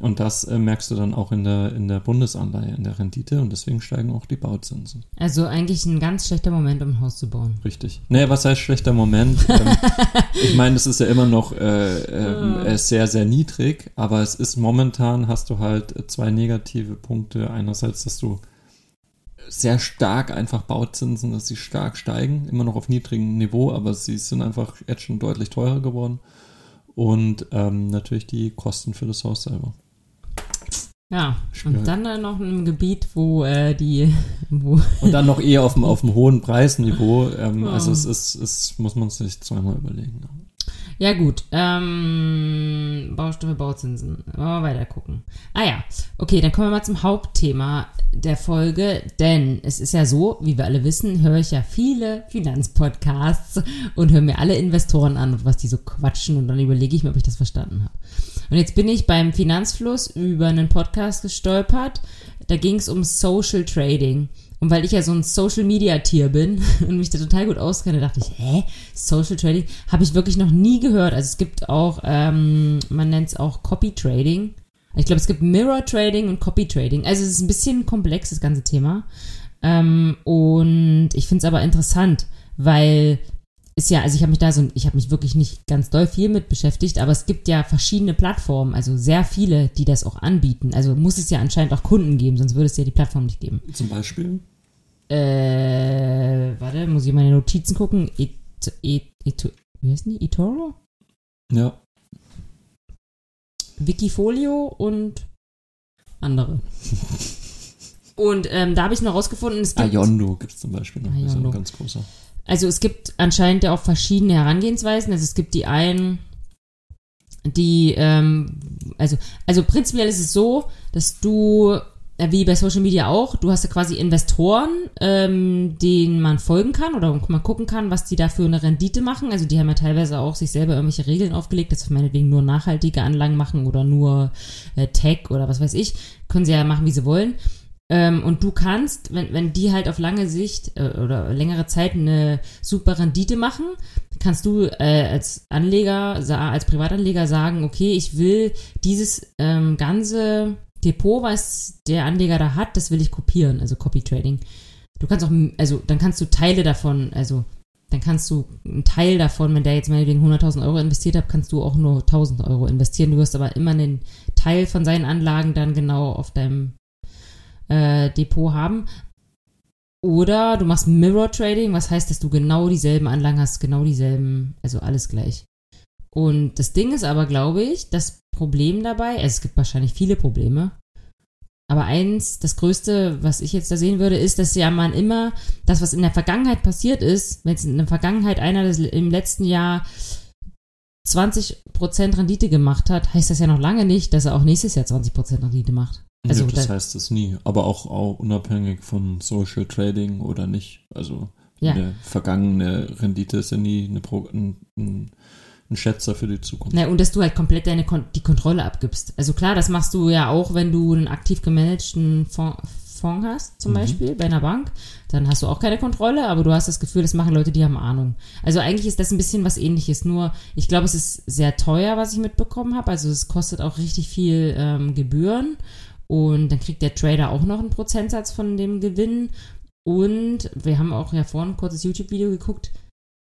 Und das äh, merkst du dann auch in der, in der Bundesanleihe, in der Rendite und deswegen steigen auch die Bauzinsen. Also eigentlich ein ganz schlechter Moment, um ein Haus zu bauen. Richtig. Naja, was heißt schlechter Moment? ähm, ich meine, es ist ja immer noch äh, ähm, äh, sehr, sehr niedrig, aber es ist momentan, hast du halt zwei negative Punkte. Einerseits, dass du sehr stark einfach Bauzinsen, dass sie stark steigen, immer noch auf niedrigem Niveau, aber sie sind einfach jetzt schon deutlich teurer geworden. Und ähm, natürlich die Kosten für das Haus selber. Ja, und dann äh, noch in einem Gebiet, wo äh, die, wo Und dann noch eher auf dem, auf dem hohen Preisniveau. Ähm, Ja. Also es ist, es muss man sich zweimal überlegen. Ja gut, ähm, Baustoffe, Bauzinsen. Wollen wir weiter gucken. Ah ja, okay, dann kommen wir mal zum Hauptthema der Folge, denn es ist ja so, wie wir alle wissen, höre ich ja viele Finanzpodcasts und höre mir alle Investoren an und was die so quatschen und dann überlege ich mir, ob ich das verstanden habe. Und jetzt bin ich beim Finanzfluss über einen Podcast gestolpert, da ging es um Social Trading. Und weil ich ja so ein Social Media Tier bin und mich da total gut auskenne, dachte ich, hä? Social Trading? Habe ich wirklich noch nie gehört. Also es gibt auch, ähm, man nennt es auch Copy Trading. Ich glaube, es gibt Mirror Trading und Copy Trading. Also es ist ein bisschen komplex, das ganze Thema. Ähm, und ich finde es aber interessant, weil ist ja, also ich habe mich da so, ich habe mich wirklich nicht ganz doll viel mit beschäftigt, aber es gibt ja verschiedene Plattformen, also sehr viele, die das auch anbieten. Also muss es ja anscheinend auch Kunden geben, sonst würde es ja die Plattform nicht geben. Zum Beispiel? Äh, warte, muss ich meine Notizen gucken. Et, et, et, wie heißt die? eToro? Ja. Wikifolio und andere. und ähm, da habe ich noch rausgefunden, es gibt. Ayondo gibt es zum Beispiel noch. Das ist Ayondo. ein ganz großer. Also es gibt anscheinend ja auch verschiedene Herangehensweisen. Also es gibt die einen, die, ähm, also, also prinzipiell ist es so, dass du, wie bei Social Media auch, du hast ja quasi Investoren, ähm, denen man folgen kann oder man gucken kann, was die da für eine Rendite machen. Also die haben ja teilweise auch sich selber irgendwelche Regeln aufgelegt, dass sie meinetwegen nur nachhaltige Anlagen machen oder nur äh, Tech oder was weiß ich. Können sie ja machen, wie sie wollen. Ähm, und du kannst, wenn, wenn die halt auf lange Sicht äh, oder längere Zeit eine super Rendite machen, kannst du äh, als Anleger, als Privatanleger sagen, okay, ich will dieses ähm, ganze Depot, was der Anleger da hat, das will ich kopieren, also Copy Trading. Du kannst auch, also dann kannst du Teile davon, also dann kannst du einen Teil davon, wenn der jetzt meinetwegen 100.000 Euro investiert hat, kannst du auch nur 1.000 Euro investieren. Du wirst aber immer einen Teil von seinen Anlagen dann genau auf deinem äh, Depot haben. Oder du machst Mirror Trading, was heißt, dass du genau dieselben Anlagen hast, genau dieselben, also alles gleich. Und das Ding ist aber, glaube ich, das Problem dabei, also es gibt wahrscheinlich viele Probleme, aber eins, das Größte, was ich jetzt da sehen würde, ist, dass ja man immer das, was in der Vergangenheit passiert ist, wenn es in der Vergangenheit einer das im letzten Jahr 20% Rendite gemacht hat, heißt das ja noch lange nicht, dass er auch nächstes Jahr 20% Rendite macht. Also nee, das da- heißt es nie. Aber auch, auch unabhängig von Social Trading oder nicht. Also Ja. eine vergangene Rendite ist ja nie eine Pro ein, ein, ein Schätzer für die Zukunft. Na, und dass du halt komplett deine Kon die Kontrolle abgibst. Also klar, das machst du ja auch, wenn du einen aktiv gemanagten Fonds, Fonds hast, zum Mhm. Beispiel bei einer Bank. Dann hast du auch keine Kontrolle, aber du hast das Gefühl, das machen Leute, die haben Ahnung. Also eigentlich ist das ein bisschen was ähnliches, nur ich glaube, es ist sehr teuer, was ich mitbekommen habe. Also es kostet auch richtig viel ähm, Gebühren. Und dann kriegt der Trader auch noch einen Prozentsatz von dem Gewinn. Und wir haben auch ja vorhin ein kurzes YouTube-Video geguckt,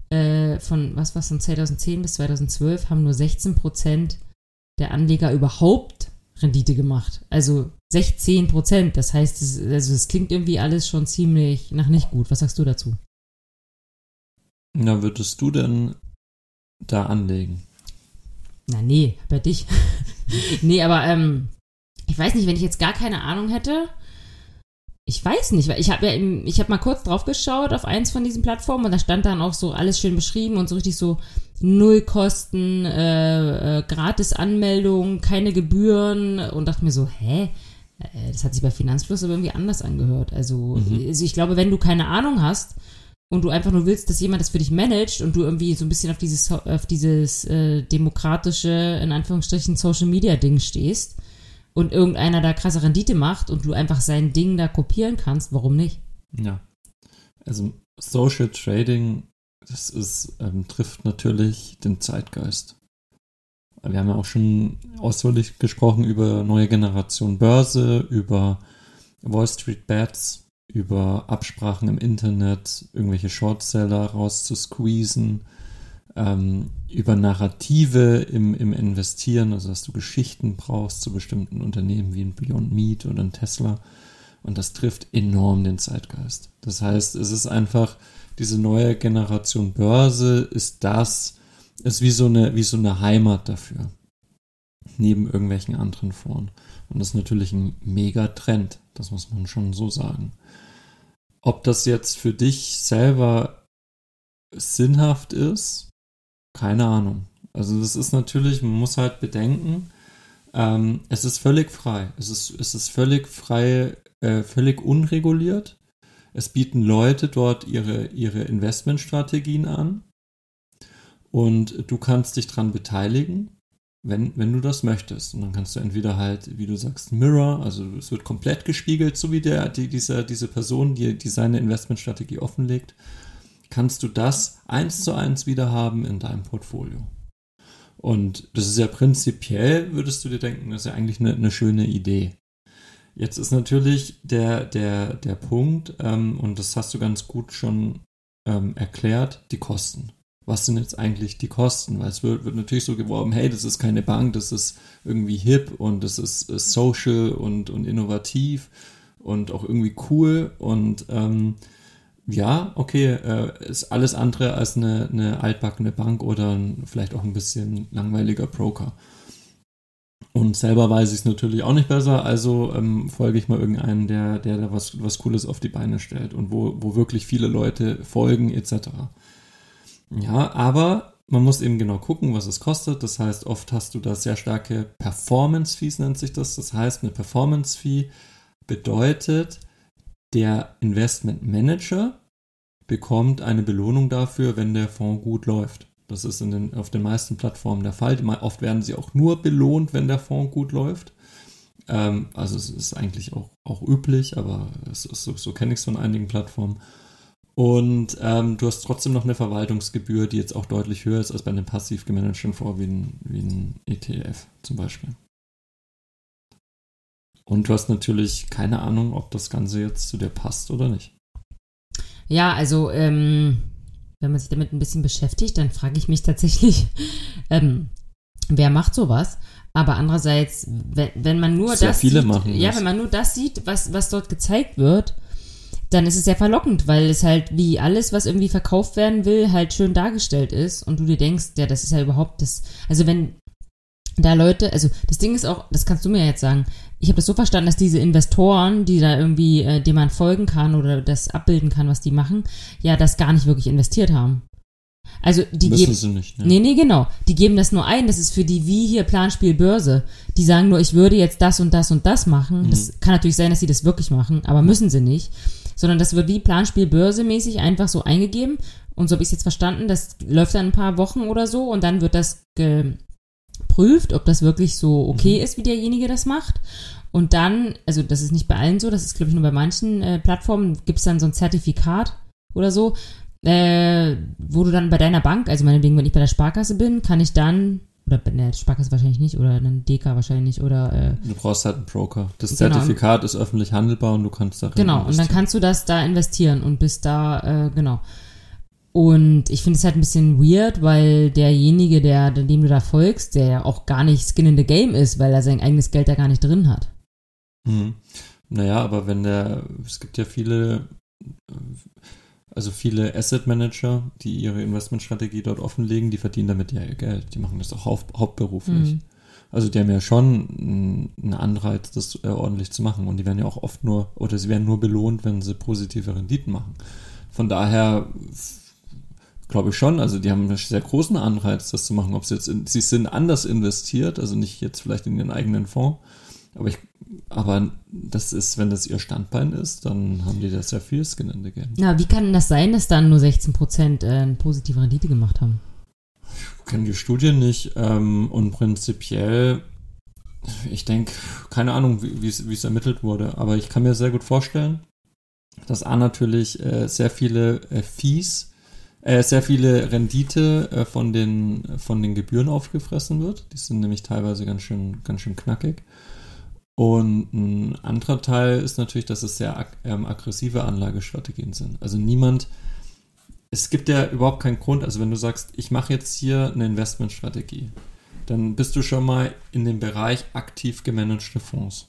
äh, von was was von 2010 bis 2012 haben nur 16 Prozent der Anleger überhaupt Rendite gemacht. Also 16 Prozent. Das heißt, es, also es klingt irgendwie alles schon ziemlich nach nicht gut. Was sagst du dazu? Na, würdest du denn da anlegen? Na nee, bei dich. nee, aber ähm, ich weiß nicht, wenn ich jetzt gar keine Ahnung hätte. Ich weiß nicht, weil ich habe ja im, ich habe mal kurz drauf geschaut auf eins von diesen Plattformen und da stand dann auch so alles schön beschrieben und so richtig so null Kosten, äh, äh, gratis Anmeldung, keine Gebühren und dachte mir so, hä? Äh, Das hat sich bei Finanzfluss aber irgendwie anders angehört. Also, Mhm. also ich glaube, wenn du keine Ahnung hast und du einfach nur willst, dass jemand das für dich managt und du irgendwie so ein bisschen auf dieses, auf dieses äh, demokratische, in Anführungsstrichen, Social Media Ding stehst und irgendeiner da krasse Rendite macht und du einfach sein Ding da kopieren kannst, warum nicht? Ja. Also Social Trading, das ist, ähm, trifft natürlich den Zeitgeist. Wir haben ja auch schon ausführlich gesprochen über neue Generation Börse, über Wall Street Bets, über Absprachen im Internet, irgendwelche Shortseller rauszusqueezen, ähm, über Narrative im, im Investieren, also dass du Geschichten brauchst zu bestimmten Unternehmen wie ein Beyond Meat oder ein Tesla. Und das trifft enorm den Zeitgeist. Das heißt, es ist einfach, diese neue Generation Börse ist das, ist wie so eine, wie so eine Heimat dafür. Neben irgendwelchen anderen Foren. Und das ist natürlich ein mega Trend. Das muss man schon so sagen. Ob das jetzt für dich selber sinnhaft ist, keine Ahnung. Also das ist natürlich, man muss halt bedenken, ähm, es ist völlig frei. Es ist, es ist völlig frei, äh, völlig unreguliert. Es bieten Leute dort ihre, ihre Investmentstrategien an. Und du kannst dich dran beteiligen, wenn, wenn du das möchtest. Und dann kannst du entweder halt, wie du sagst, Mirror, also es wird komplett gespiegelt, so wie der, die, diese, diese Person, die, die seine Investmentstrategie offenlegt, kannst du das eins zu eins wieder haben in deinem Portfolio. Und das ist ja prinzipiell, würdest du dir denken, das ist ja eigentlich eine, eine schöne Idee. Jetzt ist natürlich der, der, der Punkt, ähm, und das hast du ganz gut schon ähm, erklärt, die Kosten. Was sind jetzt eigentlich die Kosten? Weil es wird, wird, natürlich so geworben, hey, das ist keine Bank, das ist irgendwie hip und das ist, ist social und, und innovativ und auch irgendwie cool und ähm, ja, okay, äh, ist alles andere als eine, eine altbackene Bank oder ein, vielleicht auch ein bisschen langweiliger Broker. Und selber weiß ich es natürlich auch nicht besser, also ähm, folge ich mal irgendeinen, der, der da was, was Cooles auf die Beine stellt und wo, wo wirklich viele Leute folgen, etc. Ja, aber man muss eben genau gucken, was es kostet. Das heißt, oft hast du da sehr starke Performance-Fees, nennt sich das. Das heißt, eine Performance-Fee bedeutet, der Investment Manager bekommt eine Belohnung dafür, wenn der Fonds gut läuft. Das ist den, auf den meisten Plattformen der Fall. Oft werden sie auch nur belohnt, wenn der Fonds gut läuft. Ähm, also es ist eigentlich auch, auch üblich, aber so, so kenne ich es von einigen Plattformen. Und ähm, du hast trotzdem noch eine Verwaltungsgebühr, die jetzt auch deutlich höher ist als bei einem passiv gemanagten Fonds wie ein, wie ein ETF zum Beispiel. Und du hast natürlich keine Ahnung, ob das Ganze jetzt zu dir passt oder nicht. Ja, also ähm, wenn man sich damit ein bisschen beschäftigt, dann frage ich mich tatsächlich, ähm, wer macht sowas? Aber andererseits, wenn, wenn man nur Sehr das viele sieht, machen ja, das. wenn man nur das sieht, was, was dort gezeigt wird, dann ist es sehr verlockend, weil es halt wie alles, was irgendwie verkauft werden will, halt schön dargestellt ist und du dir denkst, ja, das ist ja überhaupt das, also wenn da Leute, also das Ding ist auch, das kannst du mir jetzt sagen, ich habe das so verstanden, dass diese Investoren, die da irgendwie, äh, dem man folgen kann oder das abbilden kann, was die machen, ja, das gar nicht wirklich investiert haben. Also die Müssen geben. sie nicht, ne? Nee, nee, genau. Die geben das nur ein. Das ist für die wie hier Planspiel Börse. Die sagen nur, ich würde jetzt das und das und das machen. Mhm. Das kann natürlich sein, dass sie das wirklich machen, aber müssen sie nicht. Sondern das wird wie Planspiel Börse mäßig einfach so eingegeben. Und so habe ich es jetzt verstanden. Das läuft dann ein paar Wochen oder so und dann wird das geprüft, ob das wirklich so okay Mhm. ist, wie derjenige das macht. Und dann, also das ist nicht bei allen so, das ist glaube ich nur bei manchen äh, Plattformen, gibt es dann so ein Zertifikat oder so, äh, wo du dann bei deiner Bank, also meinetwegen, wenn ich bei der Sparkasse bin, kann ich dann, oder ne, Sparkasse wahrscheinlich nicht, oder dann DK wahrscheinlich, oder äh, Du brauchst halt einen Broker. Das Genau. Zertifikat ist öffentlich handelbar und du kannst darin Genau, und dann kannst du das da investieren und bist da, äh, genau. Und ich finde es halt ein bisschen weird, weil derjenige, der, dem du da folgst, der ja auch gar nicht Skin in the Game ist, weil er sein eigenes Geld da gar nicht drin hat. Mhm. Naja, aber wenn der, es gibt ja viele, also viele Asset Manager, die ihre Investmentstrategie dort offenlegen, die verdienen damit ja ihr Geld. Die machen das auch haupt, hauptberuflich. Mhm. Also die haben ja schon einen Anreiz, das äh, ordentlich zu machen. Und die werden ja auch oft nur, oder sie werden nur belohnt, wenn sie positive Renditen machen. Von daher glaube ich schon, also die haben einen sehr großen Anreiz, das zu machen. Ob sie jetzt, in, sie sind anders investiert, also nicht jetzt vielleicht in ihren eigenen Fonds, aber ich, aber das ist, wenn das ihr Standbein ist, dann haben die da sehr viel Skin in the Game. Na, wie kann denn das sein, dass dann nur 16% äh, eine positive Rendite gemacht haben? Ich kenne die Studie nicht ähm, und prinzipiell, ich denke, keine Ahnung, wie wie es wie es ermittelt wurde, aber ich kann mir sehr gut vorstellen, dass A natürlich äh, sehr viele äh, Fees, äh, sehr viele Rendite äh, von, den, von den Gebühren aufgefressen wird. Die sind nämlich teilweise ganz schön, ganz schön knackig. Und ein anderer Teil ist natürlich, dass es sehr ag ähm, aggressive Anlagestrategien sind. Also niemand, es gibt ja überhaupt keinen Grund, also wenn du sagst, ich mache jetzt hier eine Investmentstrategie, dann bist du schon mal in dem Bereich aktiv gemanagte Fonds.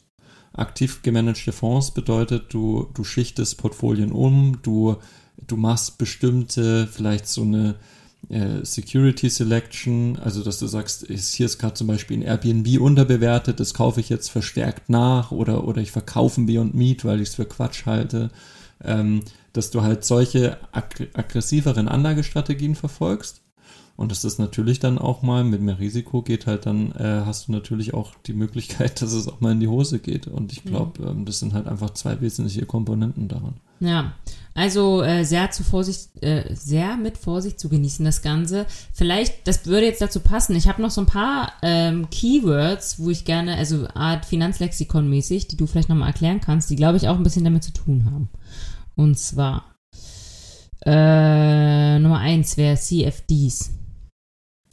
Aktiv gemanagte Fonds bedeutet, du, du schichtest Portfolien um, du, du machst bestimmte, vielleicht so eine äh, Security Selection, also dass du sagst, ist, hier ist gerade zum Beispiel ein Airbnb unterbewertet, das kaufe ich jetzt verstärkt nach oder, oder ich verkaufe ein Beyond Meat, weil ich es für Quatsch halte. Ähm, dass du halt solche ag aggressiveren Anlagestrategien verfolgst. Und dass das natürlich dann auch mal mit mehr Risiko geht, halt dann äh, hast du natürlich auch die Möglichkeit, dass es auch mal in die Hose geht. Und ich glaube, ähm, das sind halt einfach zwei wesentliche Komponenten daran. Ja, also äh, sehr zu Vorsicht, äh, sehr mit Vorsicht zu genießen das Ganze. Vielleicht, das würde jetzt dazu passen. Ich habe noch so ein paar ähm, Keywords, wo ich gerne, also Art Finanzlexikon mäßig, die du vielleicht nochmal erklären kannst, die glaube ich auch ein bisschen damit zu tun haben. Und zwar äh, Nummer eins wäre CFDs.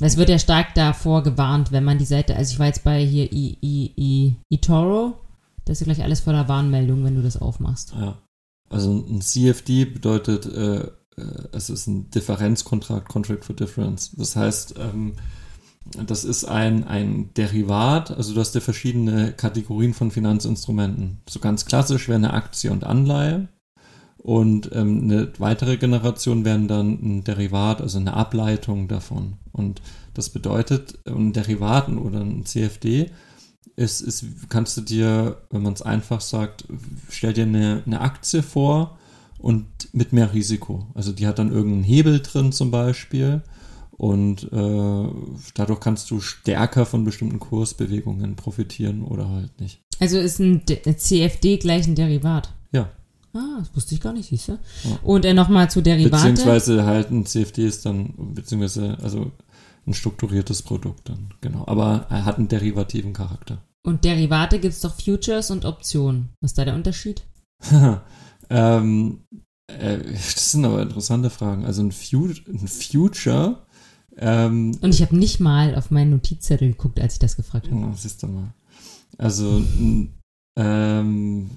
Es wird ja stark davor gewarnt, wenn man die Seite, also ich war jetzt bei hier I, I, I, eToro, Das ist ja gleich alles voller Warnmeldungen, wenn du das aufmachst. Ja. Also ein CFD bedeutet, äh, äh, es ist ein Differenzkontrakt, Contract for Difference. Das heißt, ähm, das ist ein, ein Derivat, also du hast ja verschiedene Kategorien von Finanzinstrumenten. So ganz klassisch wäre eine Aktie und Anleihe. Und ähm, eine weitere Generation wären dann ein Derivat, also eine Ableitung davon. Und das bedeutet, ein Derivat oder ein CFD ist, ist kannst du dir, wenn man es einfach sagt, stell dir eine, eine Aktie vor und mit mehr Risiko. Also die hat dann irgendeinen Hebel drin zum Beispiel und äh, dadurch kannst du stärker von bestimmten Kursbewegungen profitieren oder halt nicht. Also ist ein D CFD gleich ein Derivat? Ja. Ah, das wusste ich gar nicht, siehst du? Ja. Und äh, nochmal zu Derivate. Beziehungsweise halt ein CFD ist dann, beziehungsweise, also ein strukturiertes Produkt dann, genau. Aber er hat einen derivativen Charakter. Und Derivate gibt es doch Futures und Optionen. Was ist da der Unterschied? ähm, äh, das sind aber interessante Fragen. Also ein, Fu ein Future. Ähm, Und ich habe nicht mal auf meinen Notizzettel geguckt, als ich das gefragt habe. oh, siehst du mal. Also ein, ähm,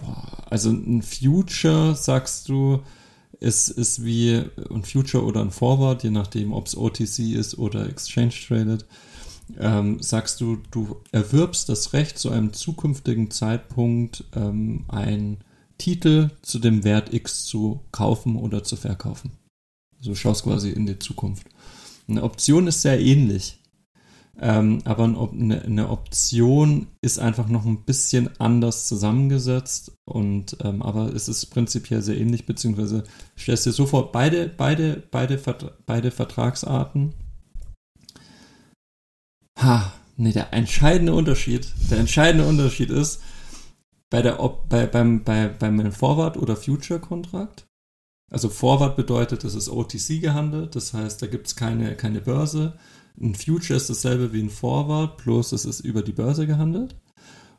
boah, also ein Future, sagst du, ist, ist wie ein Future oder ein Forward, je nachdem, ob es OTC ist oder Exchange Traded. Ähm, sagst du, du erwirbst das Recht, zu einem zukünftigen Zeitpunkt ähm, einen Titel zu dem Wert X zu kaufen oder zu verkaufen. Also du schaust quasi in die Zukunft. Eine Option ist sehr ähnlich. Ähm, aber eine, eine, Option ist einfach noch ein bisschen anders zusammengesetzt und ähm, aber es ist prinzipiell sehr ähnlich, beziehungsweise stellst dir so vor, beide, beide, beide, beide Vertragsarten. Ha, nee, der entscheidende Unterschied, der entscheidende Unterschied ist, bei der bei, beim, bei, beim Forward- oder Future-Kontrakt. Also Forward bedeutet, es ist OTC gehandelt, das heißt, da gibt es keine, keine Börse ein Future ist dasselbe wie ein Forward, bloß es ist über die Börse gehandelt.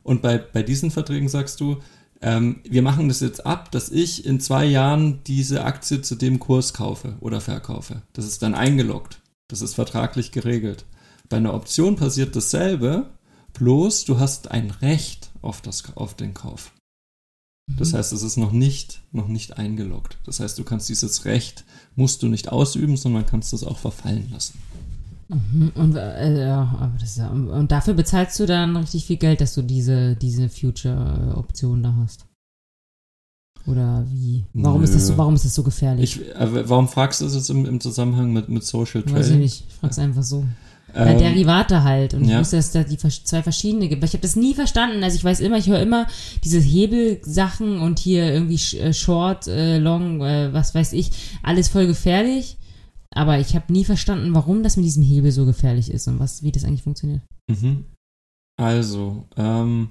Und bei, bei diesen Verträgen sagst du, ähm, wir machen das jetzt ab, dass ich in zwei Jahren diese Aktie zu dem Kurs kaufe oder verkaufe. Das ist dann eingeloggt. Das ist vertraglich geregelt. Bei einer Option passiert dasselbe, bloß du hast ein Recht auf, das, auf den Kauf. Das mhm. heißt, es ist noch nicht, noch nicht eingeloggt. Das heißt, du kannst dieses Recht, musst du nicht ausüben, sondern kannst es auch verfallen lassen. Mhm, und, äh, ja, ja, und dafür bezahlst du dann richtig viel Geld, dass du diese, diese Future-Option da hast. Oder wie? Warum ist das so, warum ist das so gefährlich? Ich, äh, warum fragst du das jetzt im, im Zusammenhang mit, mit Social Trading? Weiß ich nicht, ich frag's einfach so. Ähm, ja, Derivate halt. Und ja. ich wusste, dass es da die zwei verschiedene gibt. Ich habe das nie verstanden. Also ich weiß immer, ich höre immer diese Hebelsachen und hier irgendwie äh, Short, äh, Long, äh, was weiß ich, alles voll gefährlich. Aber ich habe nie verstanden, warum das mit diesem Hebel so gefährlich ist und was, wie das eigentlich funktioniert. Mhm. Also, ähm,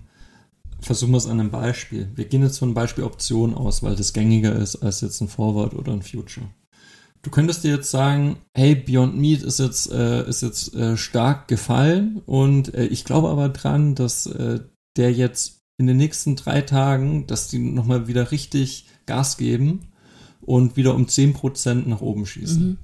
versuchen wir es an einem Beispiel. Wir gehen jetzt von einem Beispiel Option aus, weil das gängiger ist als jetzt ein Forward oder ein Future. Du könntest dir jetzt sagen, hey, Beyond Meat ist jetzt, äh, ist jetzt äh, stark gefallen und äh, ich glaube aber dran, dass äh, der jetzt in den nächsten drei Tagen, dass die nochmal wieder richtig Gas geben und wieder um 10% nach oben schießen. Mhm.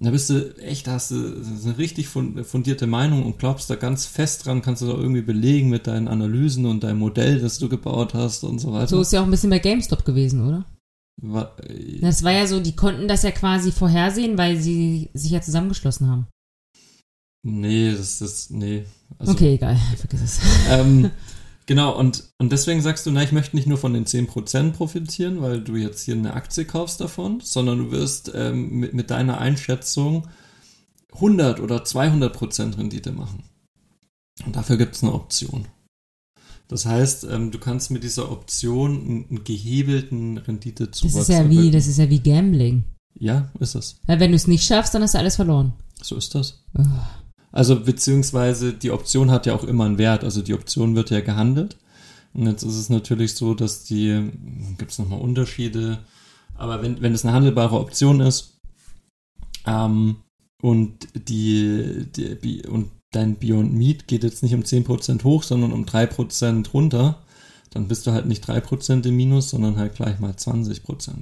Da bist du echt, da hast du eine richtig fundierte Meinung und glaubst da ganz fest dran, kannst du da irgendwie belegen mit deinen Analysen und deinem Modell, das du gebaut hast und so weiter. So ist ja auch ein bisschen bei GameStop gewesen, oder? War, äh, das war ja so, die konnten das ja quasi vorhersehen, weil sie sich ja zusammengeschlossen haben. Nee, das ist, nee. Also, okay, egal, vergiss es. Ähm, Genau, und, und deswegen sagst du, na, ich möchte nicht nur von den 10% profitieren, weil du jetzt hier eine Aktie kaufst davon, sondern du wirst ähm, mit, mit deiner Einschätzung 100 oder 200% Rendite machen. Und dafür gibt es eine Option. Das heißt, ähm, du kannst mit dieser Option einen, einen gehebelten Rendite zu das ist ja wie Das ist ja wie Gambling. Ja, ist es. Ja, wenn du es nicht schaffst, dann hast du alles verloren. So ist das. Oh. Also beziehungsweise die Option hat ja auch immer einen Wert. Also die Option wird ja gehandelt. Und jetzt ist es natürlich so, dass die, gibt es nochmal Unterschiede, aber wenn, wenn es eine handelbare Option ist ähm, und die, die und dein Beyond Meat geht jetzt nicht um 10% hoch, sondern um 3% runter, dann bist du halt nicht 3% im Minus, sondern halt gleich mal 20%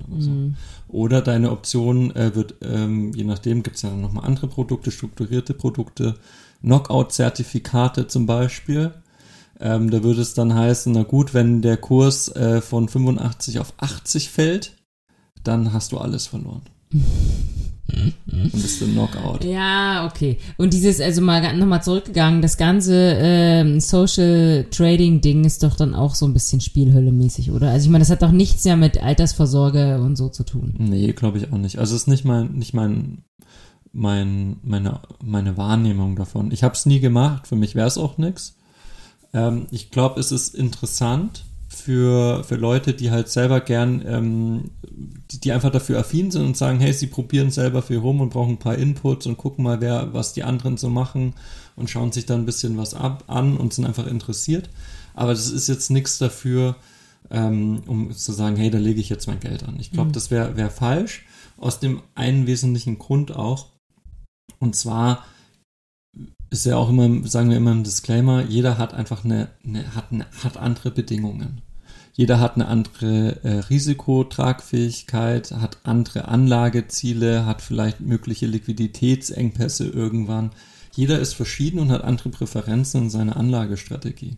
oder so. Mhm. Oder deine Option äh, wird, ähm, je nachdem, gibt es ja nochmal andere Produkte, strukturierte Produkte, Knockout-Zertifikate zum Beispiel. Ähm, da würde es dann heißen, na gut, wenn der Kurs äh, von 85 auf 80 fällt, dann hast du alles verloren. Und bist du Knockout. Ja, okay. Und dieses, also mal nochmal zurückgegangen, das ganze ähm, Social Trading Ding ist doch dann auch so ein bisschen Spielhölle-mäßig, oder? Also ich meine, das hat doch nichts ja mit Altersvorsorge und so zu tun. Nee, glaube ich auch nicht. Also es ist nicht mein, nicht mein, mein, meine, meine Wahrnehmung davon. Ich habe es nie gemacht, für mich wäre es auch nichts. Ähm, ich glaube, es ist interessant für, für Leute, die halt selber gern, ähm, die, die einfach dafür affin sind und sagen, hey, sie probieren selber viel rum und brauchen ein paar Inputs und gucken mal, wer, was die anderen so machen und schauen sich dann ein bisschen was ab an und sind einfach interessiert. Aber das ist jetzt nichts dafür, ähm, um zu sagen, hey, da lege ich jetzt mein Geld an. Ich glaube, mhm. das wäre wär falsch. Aus dem einen wesentlichen Grund auch. Und zwar, ist ja auch immer, sagen wir immer im Disclaimer, jeder hat einfach eine, eine, hat, eine hat andere Bedingungen. Jeder hat eine andere äh, Risikotragfähigkeit, hat andere Anlageziele, hat vielleicht mögliche Liquiditätsengpässe irgendwann. Jeder ist verschieden und hat andere Präferenzen in seiner Anlagestrategie.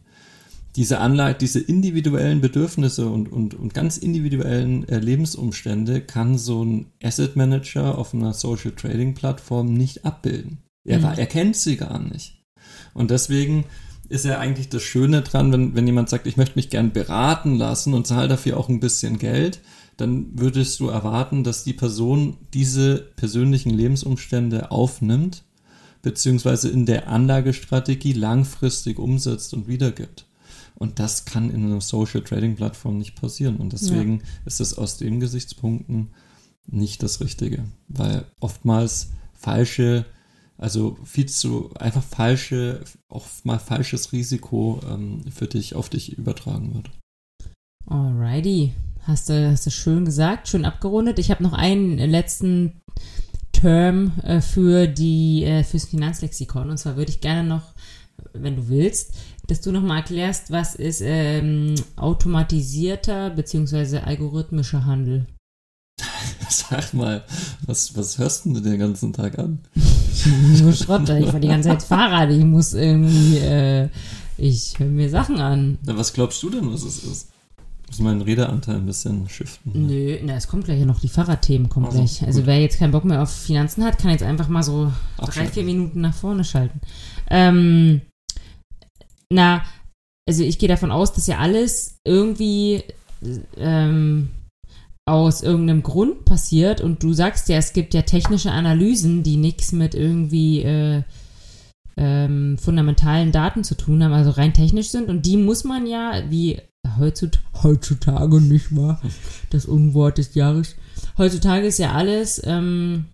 Diese Anlage, diese individuellen Bedürfnisse und, und, und ganz individuellen äh, Lebensumstände kann so ein Asset Manager auf einer Social Trading Plattform nicht abbilden. Er, mhm. er kennt sie gar nicht. Und deswegen ist ja eigentlich das Schöne dran, wenn, wenn jemand sagt, ich möchte mich gern beraten lassen und zahle dafür auch ein bisschen Geld, dann würdest du erwarten, dass die Person diese persönlichen Lebensumstände aufnimmt, beziehungsweise in der Anlagestrategie langfristig umsetzt und wiedergibt. Und das kann in einer Social Trading Plattform nicht passieren. Und deswegen ja. ist es aus den Gesichtspunkten nicht das Richtige, weil oftmals falsche also viel zu einfach falsche, auch mal falsches Risiko ähm, für dich auf dich übertragen wird. Alrighty. Hast du, hast du schön gesagt, schön abgerundet. Ich habe noch einen letzten Term äh, für die äh, fürs Finanzlexikon. Und zwar würde ich gerne noch, wenn du willst, dass du noch mal erklärst, was ist ähm, automatisierter bzw. algorithmischer Handel. Sag mal, was, was hörst du den ganzen Tag an? Nur Schrott, ich fahre die ganze Zeit Fahrrad, ich muss irgendwie, äh, ich höre mir Sachen an. Na, was glaubst du denn, was es ist? Ich muss meinen Redeanteil ein bisschen shiften. Nö, na, es kommt gleich ja noch, die Fahrradthemen kommen also, gleich. Also gut. wer jetzt keinen Bock mehr auf Finanzen hat, kann jetzt einfach mal so drei, vier Minuten nach vorne schalten. Ähm, na, also ich gehe davon aus, dass ja alles irgendwie ähm, aus irgendeinem Grund passiert und du sagst ja, es gibt ja technische Analysen, die nichts mit irgendwie äh, ähm, fundamentalen Daten zu tun haben, also rein technisch sind und die muss man ja, wie heutzutage, heutzutage nicht wahr, das Unwort des Jahres, heutzutage ist ja alles ähm,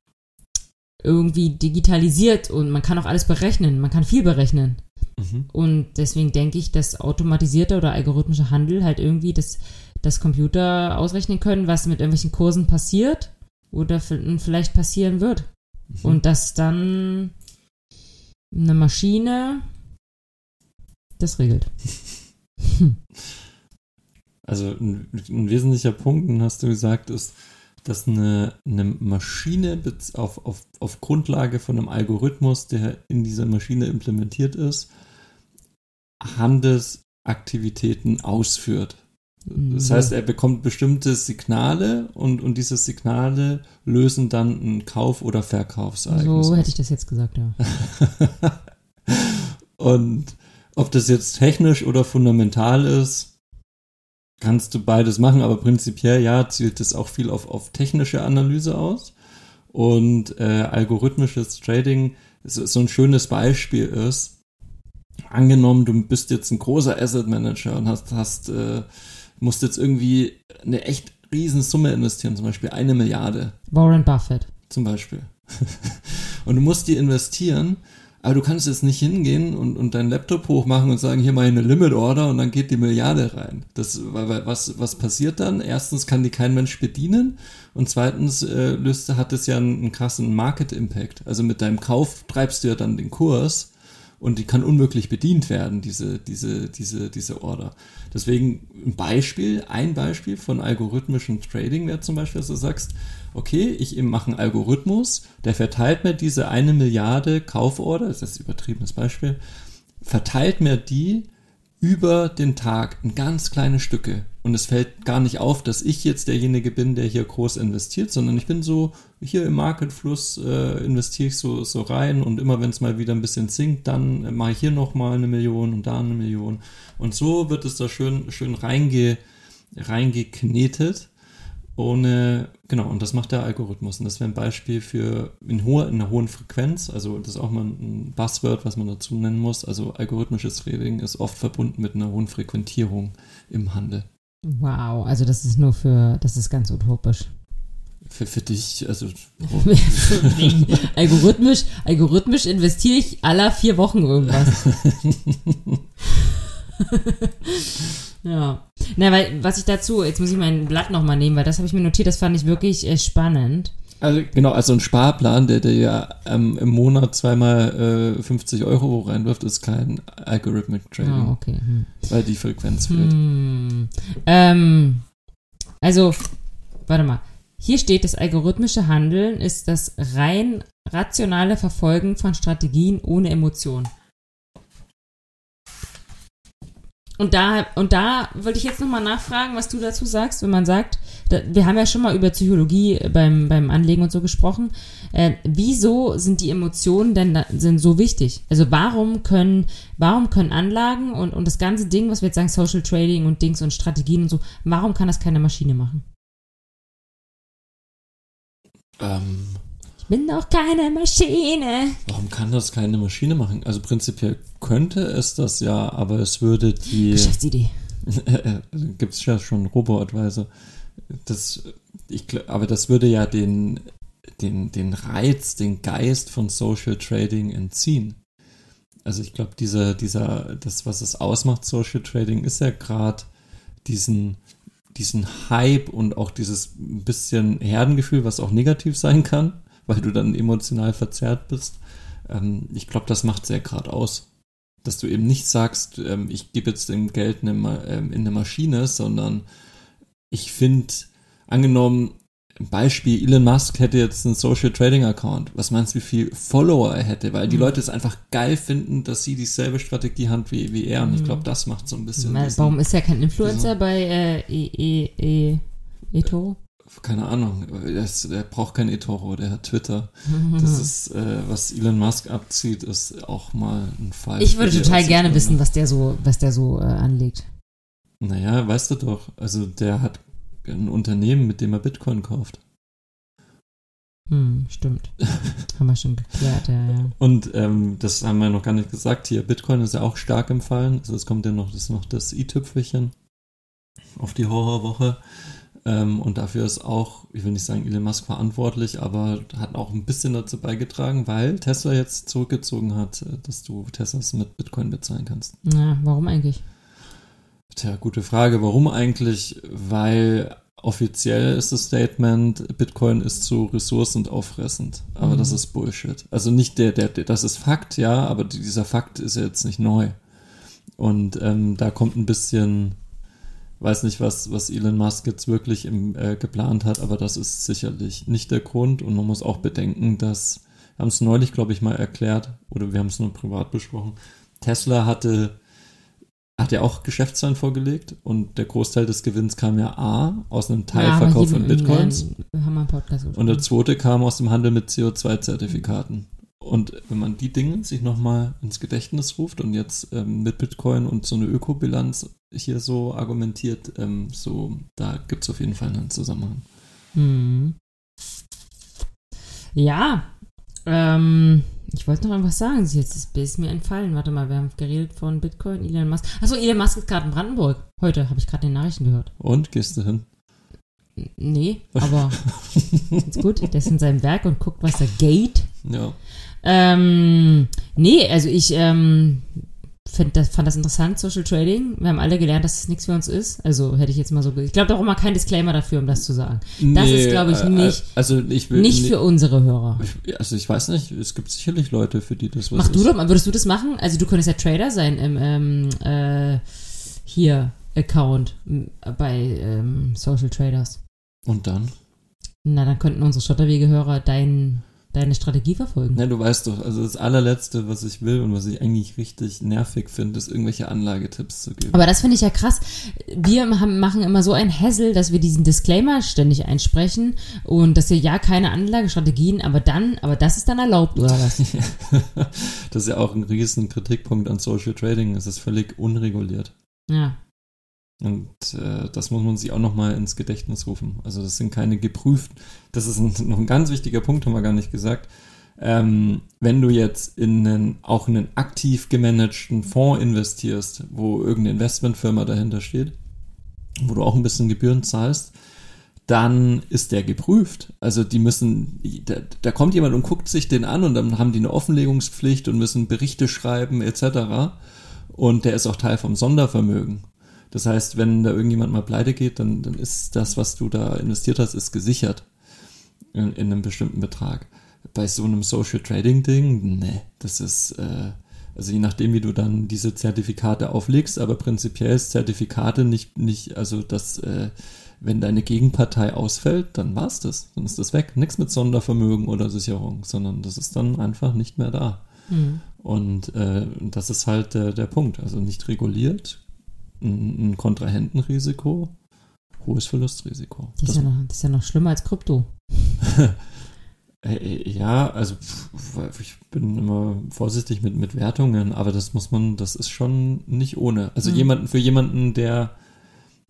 irgendwie digitalisiert und man kann auch alles berechnen, man kann viel berechnen. Mhm. Und deswegen denke ich, dass automatisierter oder algorithmischer Handel halt irgendwie das dass Computer ausrechnen können, was mit irgendwelchen Kursen passiert oder vielleicht passieren wird. Mhm. Und dass dann eine Maschine das regelt. Also ein, ein, wesentlicher Punkt, den hast du gesagt, ist, dass eine, eine Maschine auf, auf, auf Grundlage von einem Algorithmus, der in dieser Maschine implementiert ist, Handelsaktivitäten ausführt. Das mhm. heißt, er bekommt bestimmte Signale und, und diese Signale lösen dann ein Kauf- oder Verkaufsereignis. So hätte ich das jetzt gesagt, ja. und ob das jetzt technisch oder fundamental ist, kannst du beides machen, aber prinzipiell ja, zielt es auch viel auf, auf technische Analyse aus. Und äh, algorithmisches Trading so, so ein schönes Beispiel ist, angenommen, du bist jetzt ein großer Asset Manager und hast, hast äh, musst jetzt irgendwie eine echt riesen Summe investieren, zum Beispiel eine Milliarde. Warren Buffett. Zum Beispiel. und du musst die investieren, aber du kannst jetzt nicht hingehen und, und deinen Laptop hochmachen und sagen, hier mal eine Limit Order und dann geht die Milliarde rein. Das, weil, was, was passiert dann? Erstens kann die kein Mensch bedienen und zweitens äh, löst, hat es ja einen, einen krassen Market Impact. Also mit deinem Kauf treibst du ja dann den Kurs und die kann unmöglich bedient werden, diese, diese, diese, diese Order. Deswegen ein Beispiel, ein Beispiel von algorithmischem Trading wäre zum Beispiel, dass du sagst, okay, ich mache einen Algorithmus, der verteilt mir diese eine Milliarde Kauforder, das ist ein übertriebenes Beispiel, verteilt mir die über den Tag in ganz kleine Stücke. Und es fällt gar nicht auf, dass ich jetzt derjenige bin, der hier groß investiert, sondern ich bin so, hier im Marketfluss äh, investiere ich so, so rein und immer wenn es mal wieder ein bisschen sinkt, dann äh, mache ich hier nochmal eine Million und da eine Million. Und so wird es da schön, schön reinge, reingeknetet ohne, genau, und das macht der Algorithmus. Und das wäre ein Beispiel für in, hoher, in einer hohen Frequenz, also das ist auch mal ein Buzzword, was man dazu nennen muss. Also algorithmisches Trading ist oft verbunden mit einer hohen Frequentierung im Handel. Wow, also das ist nur für, das ist ganz utopisch. Für, für dich, also. algorithmisch, algorithmisch investiere ich aller vier Wochen irgendwas. Ja. Na, weil, was ich dazu, jetzt muss ich mein Blatt nochmal nehmen, weil das habe ich mir notiert, das fand ich wirklich äh, spannend. Also genau, also ein Sparplan, der dir ja ähm, im Monat zweimal äh, 50 Euro reinwirft, ist kein Algorithmic Trading. Ah, okay. Hm. Weil die Frequenz fehlt. Hm. Ähm, also, warte mal. Hier steht, das algorithmische Handeln ist das rein rationale Verfolgen von Strategien ohne Emotion. Und da, und da wollte ich jetzt nochmal nachfragen, was du dazu sagst, wenn man sagt, da, wir haben ja schon mal über Psychologie beim, beim Anlegen und so gesprochen. Äh, wieso sind die Emotionen denn da, sind so wichtig? Also warum können, warum können Anlagen und, und das ganze Ding, was wir jetzt sagen, Social Trading und Dings und Strategien und so, warum kann das keine Maschine machen? Ähm, bin doch keine Maschine. Warum kann das keine Maschine machen? Also prinzipiell könnte es das ja, aber es würde die. Geschäftsidee. Gibt es ja schon Robo-Advisor. Das, ich, aber das würde ja den, den, den Reiz, den Geist von Social Trading entziehen. Also ich glaube, dieser, dieser, das, was es ausmacht, Social Trading, ist ja gerade diesen, diesen Hype und auch dieses bisschen Herdengefühl, was auch negativ sein kann weil du dann emotional verzerrt bist. Ähm, ich glaube, das macht sehr gerade aus. Dass du eben nicht sagst, ähm, ich gebe jetzt dem Geld eine, ähm, in eine Maschine, sondern ich finde, angenommen, Beispiel, Elon Musk hätte jetzt einen Social Trading Account. Was meinst du, wie viel Follower er hätte? Weil die mhm. Leute es einfach geil finden, dass sie dieselbe Strategie haben wie, wie er. Und ich glaube, mhm. das macht so ein bisschen. Warum ist er kein Influencer bei äh, e, e, e, eToro? keine Ahnung, der braucht kein eToro, der hat Twitter. Das ist, äh, was Elon Musk abzieht, ist auch mal ein Fall. Ich würde total gerne wissen, was der so, was der so äh, anlegt. Naja, weißt du doch, also der hat ein Unternehmen, mit dem er Bitcoin kauft. Hm, stimmt. haben wir schon geklärt, ja, ja. Und ähm, das haben wir noch gar nicht gesagt hier. Bitcoin ist ja auch stark im Fallen. Also es kommt ja noch das, noch das i-Tüpfelchen auf die Horrorwoche. Ähm, und dafür ist auch, ich will nicht sagen Elon Musk verantwortlich, aber hat auch ein bisschen dazu beigetragen, weil Tesla jetzt zurückgezogen hat, äh, dass du Teslas mit Bitcoin bezahlen kannst. Na, warum eigentlich? Tja, gute Frage. Warum eigentlich? Weil offiziell ist das Statement, Bitcoin ist zu ressourcenauffressend. Aber mhm. das ist Bullshit. Also nicht der, der, der, das ist Fakt, ja, aber dieser Fakt ist ja jetzt nicht neu. Und ähm, da kommt ein bisschen weiß nicht, was, was Elon Musk jetzt wirklich im, äh, geplant hat, aber das ist sicherlich nicht der Grund. Und man muss auch bedenken, dass, wir haben es neulich, glaube ich, mal erklärt, oder wir haben es nur privat besprochen, Tesla hatte, hat ja auch Geschäftszahlen vorgelegt und der Großteil des Gewinns kam ja A aus einem Teilverkauf ja, von Bitcoins. und der zweite kam aus dem Handel mit CO2-Zertifikaten. Und wenn man die Dinge sich nochmal ins Gedächtnis ruft und jetzt ähm, mit Bitcoin und so eine Ökobilanz hier so argumentiert, ähm, so, da gibt es auf jeden Fall einen Zusammenhang. Hm. Ja, ähm, ich wollte noch irgendwas sagen. Jetzt ist mir entfallen. Warte mal, wir haben geredet von Bitcoin, Elon Musk. Achso, Elon Musk ist gerade in Brandenburg. Heute habe ich gerade den Nachrichten gehört. Und gehst du hin? Nee, aber ist gut. Der ist in seinem Werk und guckt, was da geht. Ja. Ähm, nee, also ich ähm, find das, fand das interessant, Social Trading. Wir haben alle gelernt, dass es nichts für uns ist. Also hätte ich jetzt mal so. Ich glaube, da auch mal kein Disclaimer dafür, um das zu sagen. Das nee, ist, glaube ich, äh, nicht, also ich will, nicht für unsere Hörer. Ich, also ich weiß nicht, es gibt sicherlich Leute, für die das was Mach ist. du doch mal, würdest du das machen? Also du könntest ja Trader sein im ähm, äh, hier Account bei ähm, Social Traders. Und dann? Na, dann könnten unsere Schotterwege-Hörer deinen deine Strategie verfolgen. Ja, du weißt doch, also das allerletzte, was ich will und was ich eigentlich richtig nervig finde, ist irgendwelche Anlagetipps zu geben. Aber das finde ich ja krass. Wir haben, machen immer so ein Hassel, dass wir diesen Disclaimer ständig einsprechen und dass wir ja keine Anlagestrategien, aber dann, aber das ist dann erlaubt, oder was? das ist ja auch ein riesen Kritikpunkt an Social Trading. Es ist völlig unreguliert. Ja. Und äh, das muss man sich auch nochmal ins Gedächtnis rufen. Also das sind keine geprüften, das ist ein, noch ein ganz wichtiger Punkt, haben wir gar nicht gesagt. Ähm, wenn du jetzt in einen, auch in einen aktiv gemanagten Fonds investierst, wo irgendeine Investmentfirma dahinter steht, wo du auch ein bisschen Gebühren zahlst, dann ist der geprüft. Also die müssen, da, da kommt jemand und guckt sich den an und dann haben die eine Offenlegungspflicht und müssen Berichte schreiben etc. Und der ist auch Teil vom Sondervermögen. Das heißt, wenn da irgendjemand mal pleite geht, dann, dann ist das, was du da investiert hast, ist gesichert in, in einem bestimmten Betrag. Bei so einem Social Trading Ding, ne, das ist, äh, also je nachdem, wie du dann diese Zertifikate auflegst, aber prinzipiell ist Zertifikate nicht, nicht, also das, äh, wenn deine Gegenpartei ausfällt, dann war's das. Dann ist das weg. Nichts mit Sondervermögen oder Sicherung, sondern das ist dann einfach nicht mehr da. Hm. Und äh, das ist halt der, der Punkt. Also nicht reguliert, ein, ein Kontrahentenrisiko, hohes Verlustrisiko. Das ist, ja noch, das ist ja noch schlimmer als Krypto. Äh, ja, also ich bin immer vorsichtig mit, mit Wertungen, aber das muss man, das ist schon nicht ohne. Also Mhm. jemanden, für jemanden, der,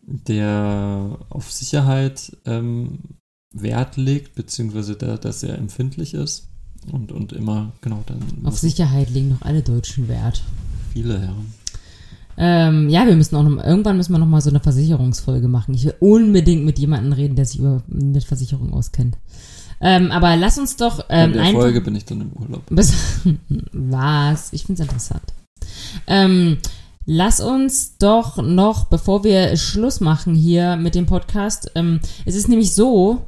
der auf Sicherheit ähm, Wert legt, beziehungsweise der, der sehr empfindlich ist und, und immer, genau, dann Auf Sicherheit legen noch alle Deutschen Wert. viele, ja. Ähm, ja, wir müssen auch noch, irgendwann müssen wir noch mal so eine Versicherungsfolge machen. Ich will unbedingt mit jemandem reden, der sich über, mit Versicherung auskennt. Ähm, aber lass uns doch ähm, In der Folge bin ich dann im Urlaub. Bis, was? Ich finde es interessant. Ähm, lass uns doch noch, bevor wir Schluss machen hier mit dem Podcast, ähm, es ist nämlich so,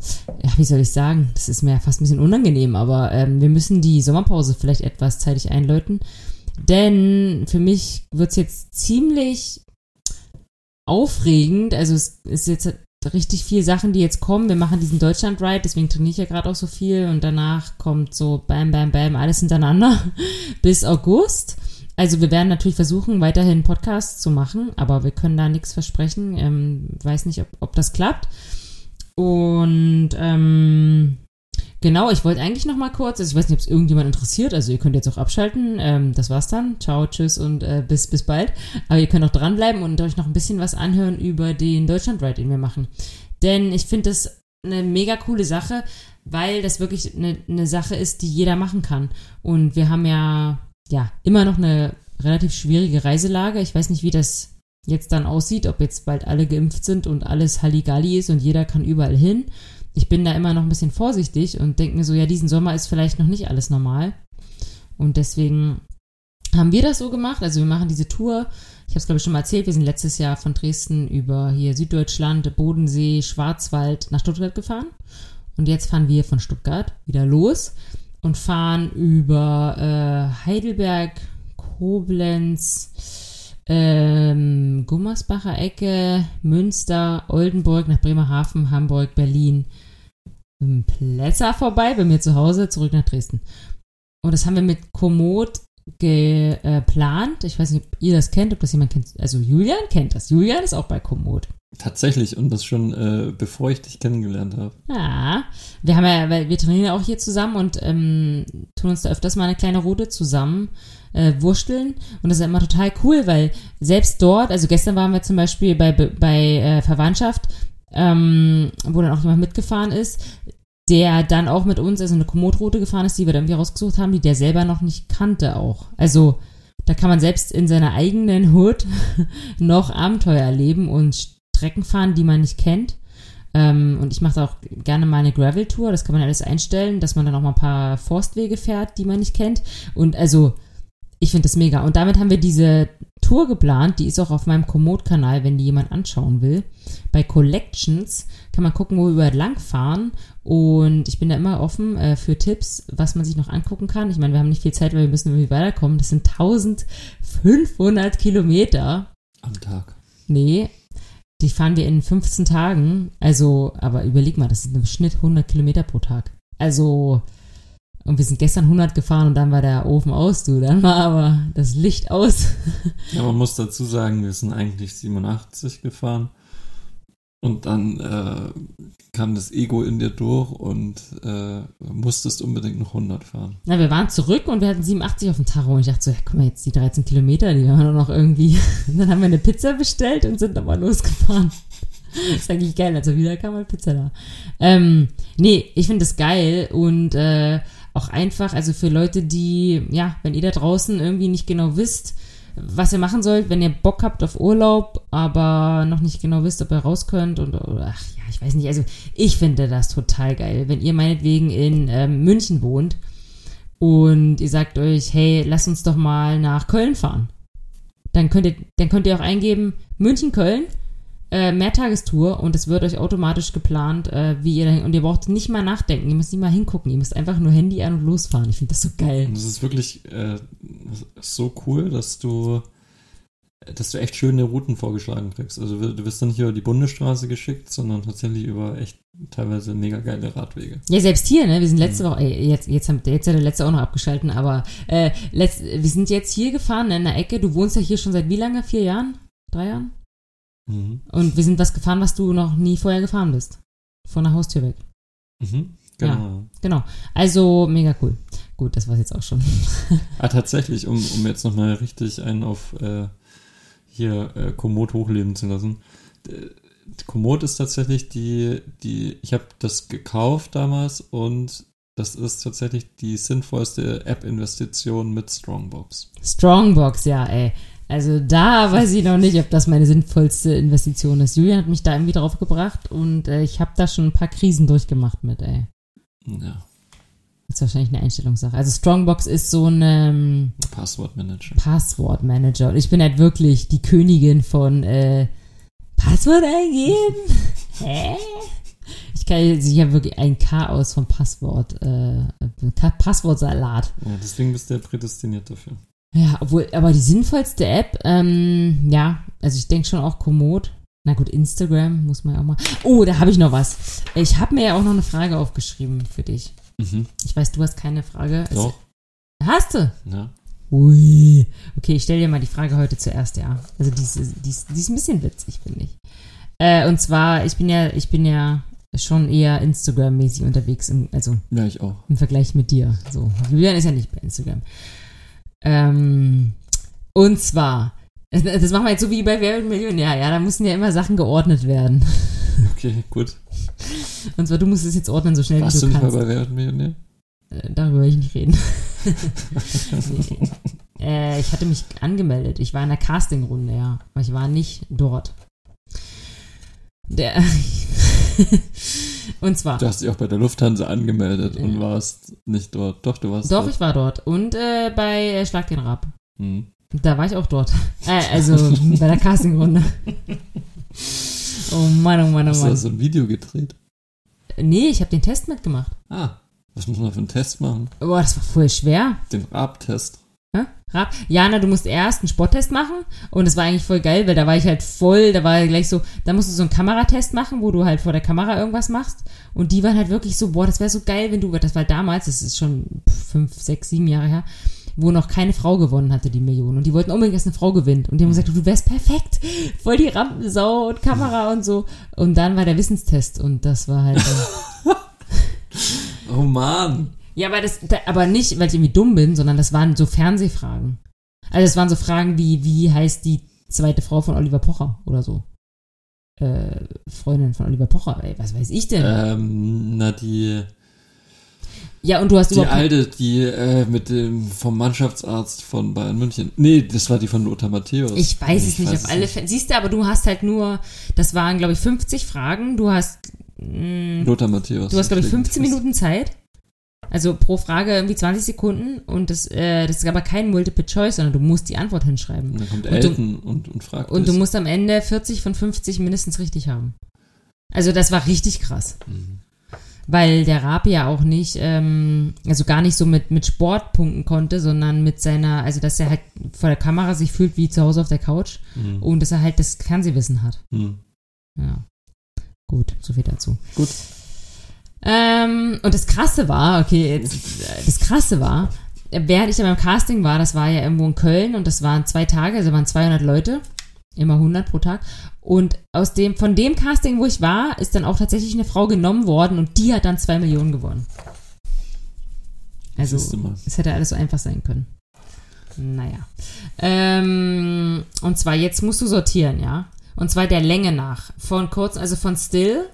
ja, wie soll ich sagen, das ist mir fast ein bisschen unangenehm, aber ähm, wir müssen die Sommerpause vielleicht etwas zeitig einläuten, denn für mich wird es jetzt ziemlich aufregend, also es ist jetzt richtig viel Sachen, die jetzt kommen. Wir machen diesen Deutschland-Ride, deswegen trainiere ich ja gerade auch so viel und danach kommt so bam, bam, bam, alles hintereinander bis August. Also wir werden natürlich versuchen, weiterhin Podcasts zu machen, aber wir können da nichts versprechen. Ähm, weiß nicht, ob, ob das klappt. Und ähm, genau, ich wollte eigentlich noch mal kurz, also ich weiß nicht, ob es irgendjemand interessiert, also ihr könnt jetzt auch abschalten. Ähm, das war's dann. Ciao, tschüss und äh, bis, bis bald. Aber ihr könnt auch dranbleiben und euch noch ein bisschen was anhören über den Deutschland-Ride, den wir machen. Denn ich finde das eine mega coole Sache, weil das wirklich eine, eine Sache ist, die jeder machen kann. Und wir haben ja, ja immer noch eine relativ schwierige Reiselage. Ich weiß nicht, wie das jetzt dann aussieht, ob jetzt bald alle geimpft sind und alles Halligalli ist und jeder kann überall hin. Ich bin da immer noch ein bisschen vorsichtig und denke mir so, ja, diesen Sommer ist vielleicht noch nicht alles normal. Und deswegen haben wir das so gemacht. Also wir machen diese Tour. Ich habe es, glaube ich, schon mal erzählt. Wir sind letztes Jahr von Dresden über hier Süddeutschland, Bodensee, Schwarzwald nach Stuttgart gefahren. Und jetzt fahren wir von Stuttgart wieder los und fahren über äh, Heidelberg, Koblenz, ähm, Gummersbacher Ecke, Münster, Oldenburg nach Bremerhaven, Hamburg, Berlin, Plätzer vorbei, bei mir zu Hause, zurück nach Dresden. Und das haben wir mit Komoot geplant. Ich weiß nicht, ob ihr das kennt, ob das jemand kennt. Also Julian kennt das. Julian ist auch bei Komoot. Tatsächlich, und das schon äh, bevor ich dich kennengelernt habe. Ja, wir haben ja, wir trainieren ja auch hier zusammen und ähm, tun uns da öfters mal eine kleine Route zusammen äh, wursteln. Und das ist immer total cool, weil selbst dort, also gestern waren wir zum Beispiel bei, bei äh, Verwandtschaft, ähm, wo dann auch jemand mitgefahren ist, der dann auch mit uns, also eine Komoot-Route gefahren ist, die wir dann irgendwie rausgesucht haben, die der selber noch nicht kannte auch. Also da kann man selbst in seiner eigenen Hood noch Abenteuer erleben und Strecken fahren, die man nicht kennt. Ähm, und ich mache auch gerne mal eine Gravel-Tour, das kann man alles einstellen, dass man dann auch mal ein paar Forstwege fährt, die man nicht kennt. Und also, ich finde das mega. Und damit haben wir diese Tour geplant, die ist auch auf meinem Komoot-Kanal, wenn die jemand anschauen will. Bei Collections kann man gucken, wo wir überall langfahren. Und ich bin da immer offen äh, für Tipps, was man sich noch angucken kann. Ich meine, wir haben nicht viel Zeit, weil wir müssen irgendwie weiterkommen. Das sind 1500 Kilometer. Am Tag. Nee, die fahren wir in 15 Tagen. Also, aber überleg mal, das sind im Schnitt 100 Kilometer pro Tag. Also, Und wir sind gestern 100 gefahren und dann war der Ofen aus, du. Dann war aber das Licht aus. Ja, man muss dazu sagen, wir sind eigentlich 87 gefahren. Und dann äh, kam das Ego in dir durch und äh, musstest unbedingt noch 100 fahren. Na, wir waren zurück und wir hatten 87 auf dem Tacho. Und ich dachte so, ja, guck mal, jetzt die 13 Kilometer, die haben wir noch irgendwie. Und dann haben wir eine Pizza bestellt und sind nochmal losgefahren. ist eigentlich geil, also wieder kam mal Pizza da. Ähm, nee, ich finde das geil und äh, auch einfach, also für Leute, die, ja, wenn ihr da draußen irgendwie nicht genau wisst, was ihr machen sollt, wenn ihr Bock habt auf Urlaub, aber noch nicht genau wisst, ob ihr raus könnt und oder, ach ja, ich weiß nicht, also ich finde das total geil, wenn ihr meinetwegen in ähm, München wohnt und ihr sagt euch, hey, lass uns doch mal nach Köln fahren. Dann könnt ihr, dann könnt ihr auch eingeben München-Köln äh, Mehrtagestour und es wird euch automatisch geplant, äh, wie ihr dahin, und ihr braucht nicht mal nachdenken, ihr müsst nicht mal hingucken, ihr müsst einfach nur Handy an und losfahren. Ich finde das so geil. Und das ist wirklich äh, so cool, dass du dass du echt schöne Routen vorgeschlagen kriegst. Also du wirst dann nicht über die Bundesstraße geschickt, sondern tatsächlich über echt teilweise mega geile Radwege. Ja, selbst hier, ne? Wir sind letzte mhm. Woche, ey, jetzt, jetzt, haben, jetzt hat der letzte auch noch abgeschalten, aber äh, letzt, wir sind jetzt hier gefahren in der Ecke. Du wohnst ja hier schon seit wie lange? Vier Jahren? Drei Jahren? Mhm. Und wir sind was gefahren, was du noch nie vorher gefahren bist. Von der Haustür weg. Mhm. Genau. Ja, genau. Also mega cool. Gut, das war's jetzt auch schon. ah, tatsächlich, um, um jetzt nochmal richtig einen auf äh, hier äh, Komoot hochleben zu lassen. Komoot ist tatsächlich die, die, ich habe das gekauft damals und das ist tatsächlich die sinnvollste App-Investition mit Strongbox. Strongbox, ja, ey. Also da weiß ich noch nicht, ob das meine sinnvollste Investition ist. Julian hat mich da irgendwie drauf gebracht und äh, ich habe da schon ein paar Krisen durchgemacht mit, ey. Ja. Das ist wahrscheinlich eine Einstellungssache. Also Strongbox ist so ein ähm, Passwortmanager. Passwortmanager. Und ich bin halt wirklich die Königin von äh, Passwort eingeben. Hä? Ich kann ich habe wirklich ein Chaos von Passwort, äh, Passwortsalat. Ja, deswegen bist du ja prädestiniert dafür. Ja, obwohl, aber die sinnvollste App, ähm, ja, also ich denke schon auch Komoot. Na gut, Instagram muss man ja auch mal. Oh, da habe ich noch was. Ich habe mir ja auch noch eine Frage aufgeschrieben für dich. Mhm. Ich weiß, du hast keine Frage. Doch. Hast du? Ja. Ui. Okay, ich stelle dir mal die Frage heute zuerst, ja. Also die ist, die ist, die ist ein bisschen witzig, finde ich. Äh, und zwar, ich bin ja, ich bin ja schon eher Instagram-mäßig unterwegs, im, also ja, ich auch. im Vergleich mit dir. So, Julian ist ja nicht bei Instagram. Ähm, und zwar, das machen wir jetzt so wie bei Wer wird Millionär, ja, da müssen ja immer Sachen geordnet werden. Okay, gut. Und zwar, du musst es jetzt ordnen, so schnell Warst wie du, du kannst. nicht mal bei Wer wird Millionär? Äh, darüber will ich nicht reden. nee. äh, ich hatte mich angemeldet. Ich war in der Castingrunde, ja. Aber ich war nicht dort. Der. und zwar. Du hast dich auch bei der Lufthansa angemeldet und warst nicht dort. Doch, du warst Doch, dort. ich war dort. Und äh, bei äh, Schlag den Rab. Hm. Da war ich auch dort. Äh, also bei der Castingrunde. oh Mann, oh Mann, oh Hast du da Mann. so ein Video gedreht? Nee, ich habe den Test mitgemacht. Ah, was muss man für einen Test machen? Boah, das war voll schwer. Den Rab-Test. Hä? Rab? Jana, du musst erst einen Sporttest machen und es war eigentlich voll geil, weil da war ich halt voll, da war gleich so, da musst du so einen Kameratest machen, wo du halt vor der Kamera irgendwas machst und die waren halt wirklich so, boah, das wäre so geil, wenn du, das war damals, das ist schon fünf, sechs, sieben Jahre her, wo noch keine Frau gewonnen hatte, die Million. Und die wollten unbedingt, dass eine Frau gewinnt. Und die haben gesagt, du wärst perfekt. Voll die Rampensau und Kamera und so. Und dann war der Wissenstest und das war halt. Oh Mann. Ja, aber das, da, aber nicht, weil ich irgendwie dumm bin, sondern das waren so Fernsehfragen. Also es waren so Fragen wie, wie heißt die zweite Frau von Oliver Pocher oder so. Äh, Freundin von Oliver Pocher, ey, was weiß ich denn? Ähm, na, die, ja, und du hast die alte, die äh, mit dem, vom Mannschaftsarzt von Bayern München. Nee, das war die von Lothar Matthäus. Ich weiß es nicht, weiß auf alle Fälle. Siehst du, aber du hast halt nur, das waren, glaube ich, 50 Fragen. Du hast, mh, Lothar Matthäus. du hast, glaube ich, Klingt 15 fest. Minuten Zeit. Also pro Frage irgendwie 20 Sekunden und das, äh, das ist aber kein Multiple Choice, sondern du musst die Antwort hinschreiben. Und dann kommt Und du- Elton und, und fragt Und du dich. musst am Ende 40 von 50 mindestens richtig haben. Also das war richtig krass. Mhm. Weil der Raab ja auch nicht, ähm, also gar nicht so mit, mit Sport punkten konnte, sondern mit seiner, also dass er halt vor der Kamera sich fühlt wie zu Hause auf der Couch Mhm. und dass er halt das Fernsehwissen hat. Mhm. Ja. Gut, so viel dazu. Gut. Ähm, und das Krasse war, okay, jetzt, äh, das Krasse war, während ich da beim Casting war, das war ja irgendwo in Köln und das waren zwei Tage, also waren 200 Leute, immer 100 pro Tag. Und aus dem, von dem Casting, wo ich war, ist dann auch tatsächlich eine Frau genommen worden und die hat dann zwei Millionen gewonnen. Also, es hätte alles so einfach sein können. Naja. Ähm, und zwar, jetzt musst du sortieren, ja. Und zwar der Länge nach. Von kurz, also von Still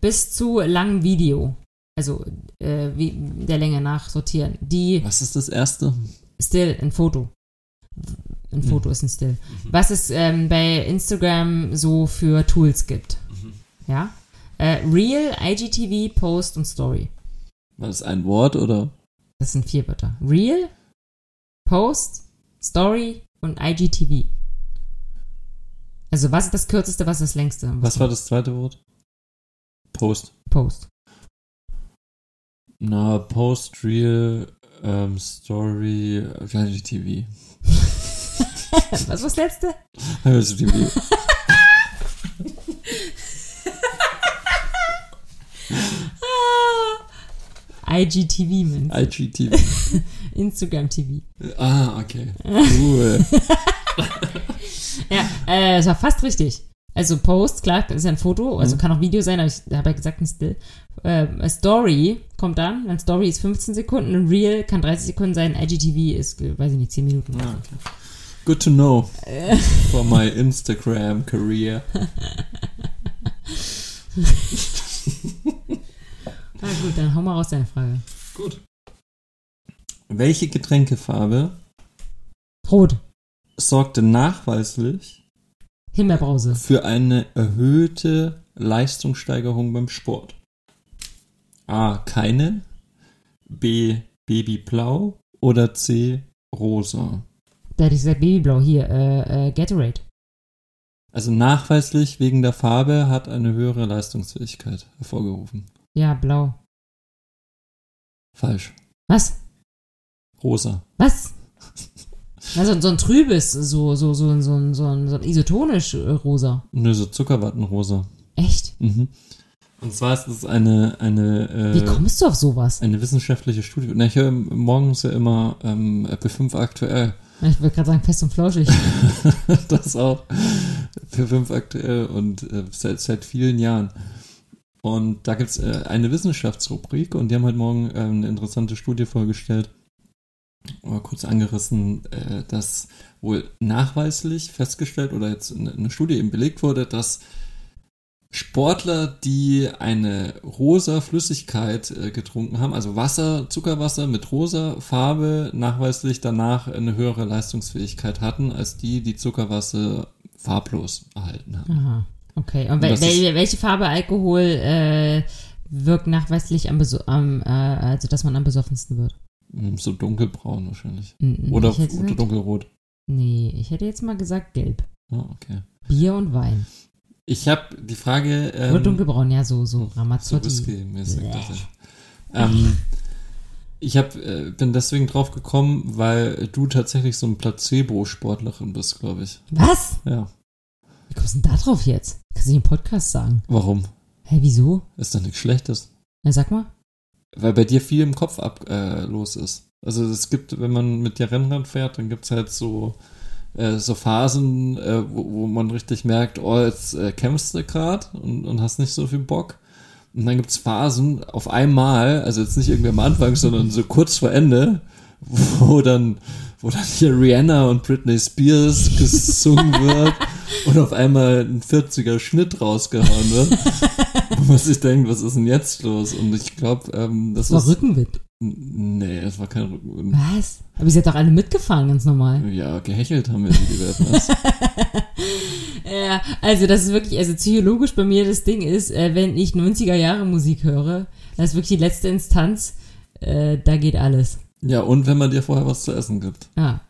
bis zu langem Video. Also äh, wie, der Länge nach sortieren. Die Was ist das erste? Still, ein Foto. Ein Foto ist ein Still. Was es ähm, bei Instagram so für Tools gibt. Ja. Äh, Real, IGTV, Post und Story. War das ein Wort oder? Das sind vier Wörter. Real, Post, Story und IGTV. Also was ist das kürzeste, was ist das längste? Was war das zweite Wort? Post. Post. Na, Post, Real, ähm, Story, IGTV. Was war das letzte? IGTV. IGTV, Mensch. IGTV. Instagram TV. Ah, okay. Cool. Ja, äh, es war fast richtig. Also Post, klar, das ist ja ein Foto, also Mhm. kann auch Video sein, aber ich habe ja gesagt ein Still. Äh, Story kommt dann, ein Story ist 15 Sekunden, ein Reel kann 30 Sekunden sein, IGTV ist, weiß ich nicht, 10 Minuten. Ah, okay. Good to know for my Instagram career. Na gut, dann hau mal raus deine Frage. Gut. Welche Getränkefarbe Rot, sorgte nachweislich Himbeerbrause, für eine erhöhte Leistungssteigerung beim Sport? A. Keine. B. Babyblau. Oder C. Rosa. da hätte ich gesagt Babyblau, hier, äh, äh, Gatorade. Also nachweislich wegen der Farbe hat eine höhere Leistungsfähigkeit hervorgerufen. Ja, blau. Falsch. Was? Rosa. Was? Also so ein trübes, so, so, so, so, so, so ein isotonisch äh, rosa. Nö, so Zuckerwattenrosa. Echt? Mhm. Und zwar ist es eine, eine, Wie äh, kommst du auf sowas? eine wissenschaftliche Studie. Na, ich höre morgens ja immer ähm, P5 aktuell. Ich wollte gerade sagen, fest und flauschig. das auch. P5 aktuell und äh, seit, seit vielen Jahren. Und da gibt es äh, eine Wissenschaftsrubrik und die haben heute Morgen äh, eine interessante Studie vorgestellt. Mal kurz angerissen, äh, dass wohl nachweislich festgestellt oder jetzt in eine Studie eben belegt wurde, dass Sportler, die eine rosa Flüssigkeit äh, getrunken haben, also Wasser, Zuckerwasser mit rosa Farbe, nachweislich danach eine höhere Leistungsfähigkeit hatten, als die, die Zuckerwasser farblos erhalten haben. Aha. Okay. Und wel wel welche Farbe Alkohol äh, wirkt nachweislich am, Beso am äh, also dass man am besoffensten wird? Hm, So dunkelbraun wahrscheinlich. Oder, ich hätte oder gesagt, dunkelrot. Nee, ich hätte jetzt mal gesagt gelb. Ah, okay. Bier und Wein. Ich habe die Frage. Ähm, Oder dunkelbraun, ja, so, so so Ramazzotti. Whisky-mäßig. Das ist- Ähm, ich hab, äh, bin deswegen drauf gekommen, weil du tatsächlich so ein Placebo-Sportlerin bist, glaube ich. Was? Ja. Wie kommst du denn da drauf jetzt? Kannst du nicht im Podcast sagen? Warum? Hä, wieso? Ist doch nichts Schlechtes. Na, sag mal. Weil bei dir viel im Kopf ab, äh, los ist. Also es gibt, wenn man mit dir Rennrad fährt, dann gibt's halt so, äh, so Phasen, äh, wo, wo man richtig merkt, oh, jetzt äh, kämpfst du gerade und, und hast nicht so viel Bock. Und dann gibt's Phasen auf einmal, also jetzt nicht irgendwie am Anfang, sondern so kurz vor Ende, wo dann, wo dann hier Rihanna und Britney Spears gesungen wird und auf einmal ein 40er Schnitt rausgehauen wird. wo man sich denkt, was ist denn jetzt los? Und ich glaube, ähm, das, Das war ist Rückenwind. Nee, das war kein Rückenwind. Was? Aber ihr seid doch alle mitgefahren, ganz normal. Ja, gehechelt haben wir die, das. Ja, also das ist wirklich, also psychologisch bei mir das Ding ist, äh, wenn ich 90er Jahre Musik höre, das ist wirklich die letzte Instanz, äh, da geht alles. Ja, und wenn man dir vorher was zu essen gibt. Ah.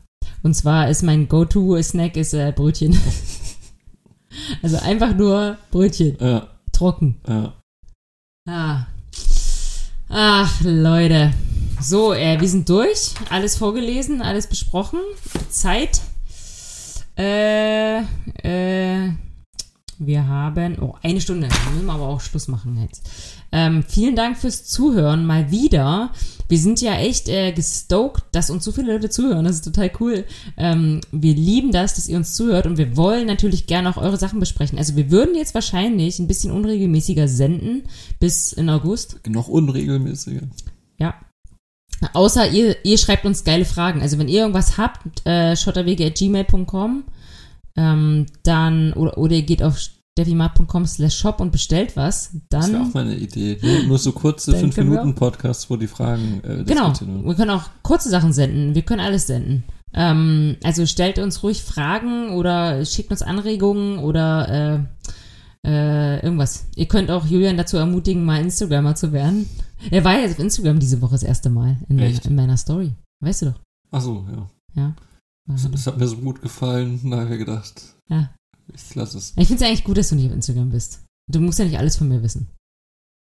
Und zwar ist mein Go-To-Snack ist äh, Brötchen. also einfach nur Brötchen, Ja, trocken. ja. Ah. Ach, Leute. So, äh, wir sind durch. Alles vorgelesen, alles besprochen. Zeit. Äh, äh, Wir haben, oh, eine Stunde, dann müssen wir aber auch Schluss machen jetzt. Ähm, vielen Dank fürs Zuhören, mal wieder. Wir sind ja echt äh, gestoked, dass uns so viele Leute zuhören. Das ist total cool. Ähm, wir lieben das, dass ihr uns zuhört und wir wollen natürlich gerne auch eure Sachen besprechen. Also wir würden jetzt wahrscheinlich ein bisschen unregelmäßiger senden bis in August. Noch unregelmäßiger. Ja. Außer ihr, ihr schreibt uns geile Fragen. Also wenn ihr irgendwas habt, äh, schotterwege.gmail.com ähm, dann, oder, oder ihr geht auf steffimat.com slash shop und bestellt was, dann. Das wäre auch meine Idee. Nur, nur so kurze 5-Minuten-Podcasts, wo die Fragen äh, Genau. Wir können auch kurze Sachen senden. Wir können alles senden. Ähm, also stellt uns ruhig Fragen oder schickt uns Anregungen oder äh, äh, irgendwas. Ihr könnt auch Julian dazu ermutigen, mal Instagrammer zu werden. Er war ja auf Instagram diese Woche das erste Mal in, in meiner Story. Weißt du doch. Ach so, ja. Ja. Das, das hat mir so gut gefallen, da habe ich gedacht. Ja. Ich lasse es. Ich finde es eigentlich gut, dass du nicht auf Instagram bist. Du musst ja nicht alles von mir wissen.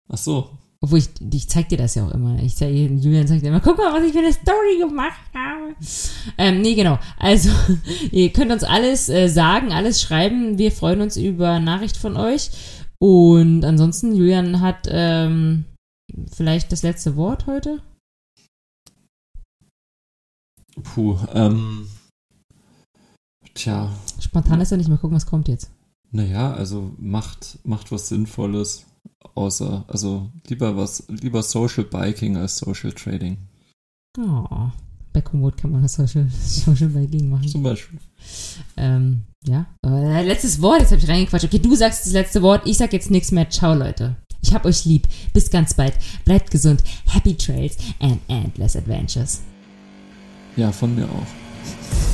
Ach so. Obwohl ich, ich zeig dir das ja auch immer. Ich zeig, Julian dir immer, guck mal, was ich für eine Story gemacht habe. Ähm, nee, genau. Also, ihr könnt uns alles äh, sagen, alles schreiben. Wir freuen uns über Nachricht von euch. Und ansonsten, Julian hat ähm, vielleicht das letzte Wort heute. Puh, ähm, Tja. Spontan ist ja nicht mehr gucken, was kommt jetzt. Naja, also macht, macht was Sinnvolles, außer, also lieber was, lieber Social Biking als Social Trading. Oh, bei Komoot kann man das Social, Social Biking machen. Zum Beispiel. Ähm, ja. Äh, letztes Wort, jetzt habe ich reingequatscht. Okay, du sagst das letzte Wort, ich sag jetzt nichts mehr. Ciao, Leute. Ich hab euch lieb. Bis ganz bald. Bleibt gesund. Happy Trails and endless adventures. Ja, von mir auch.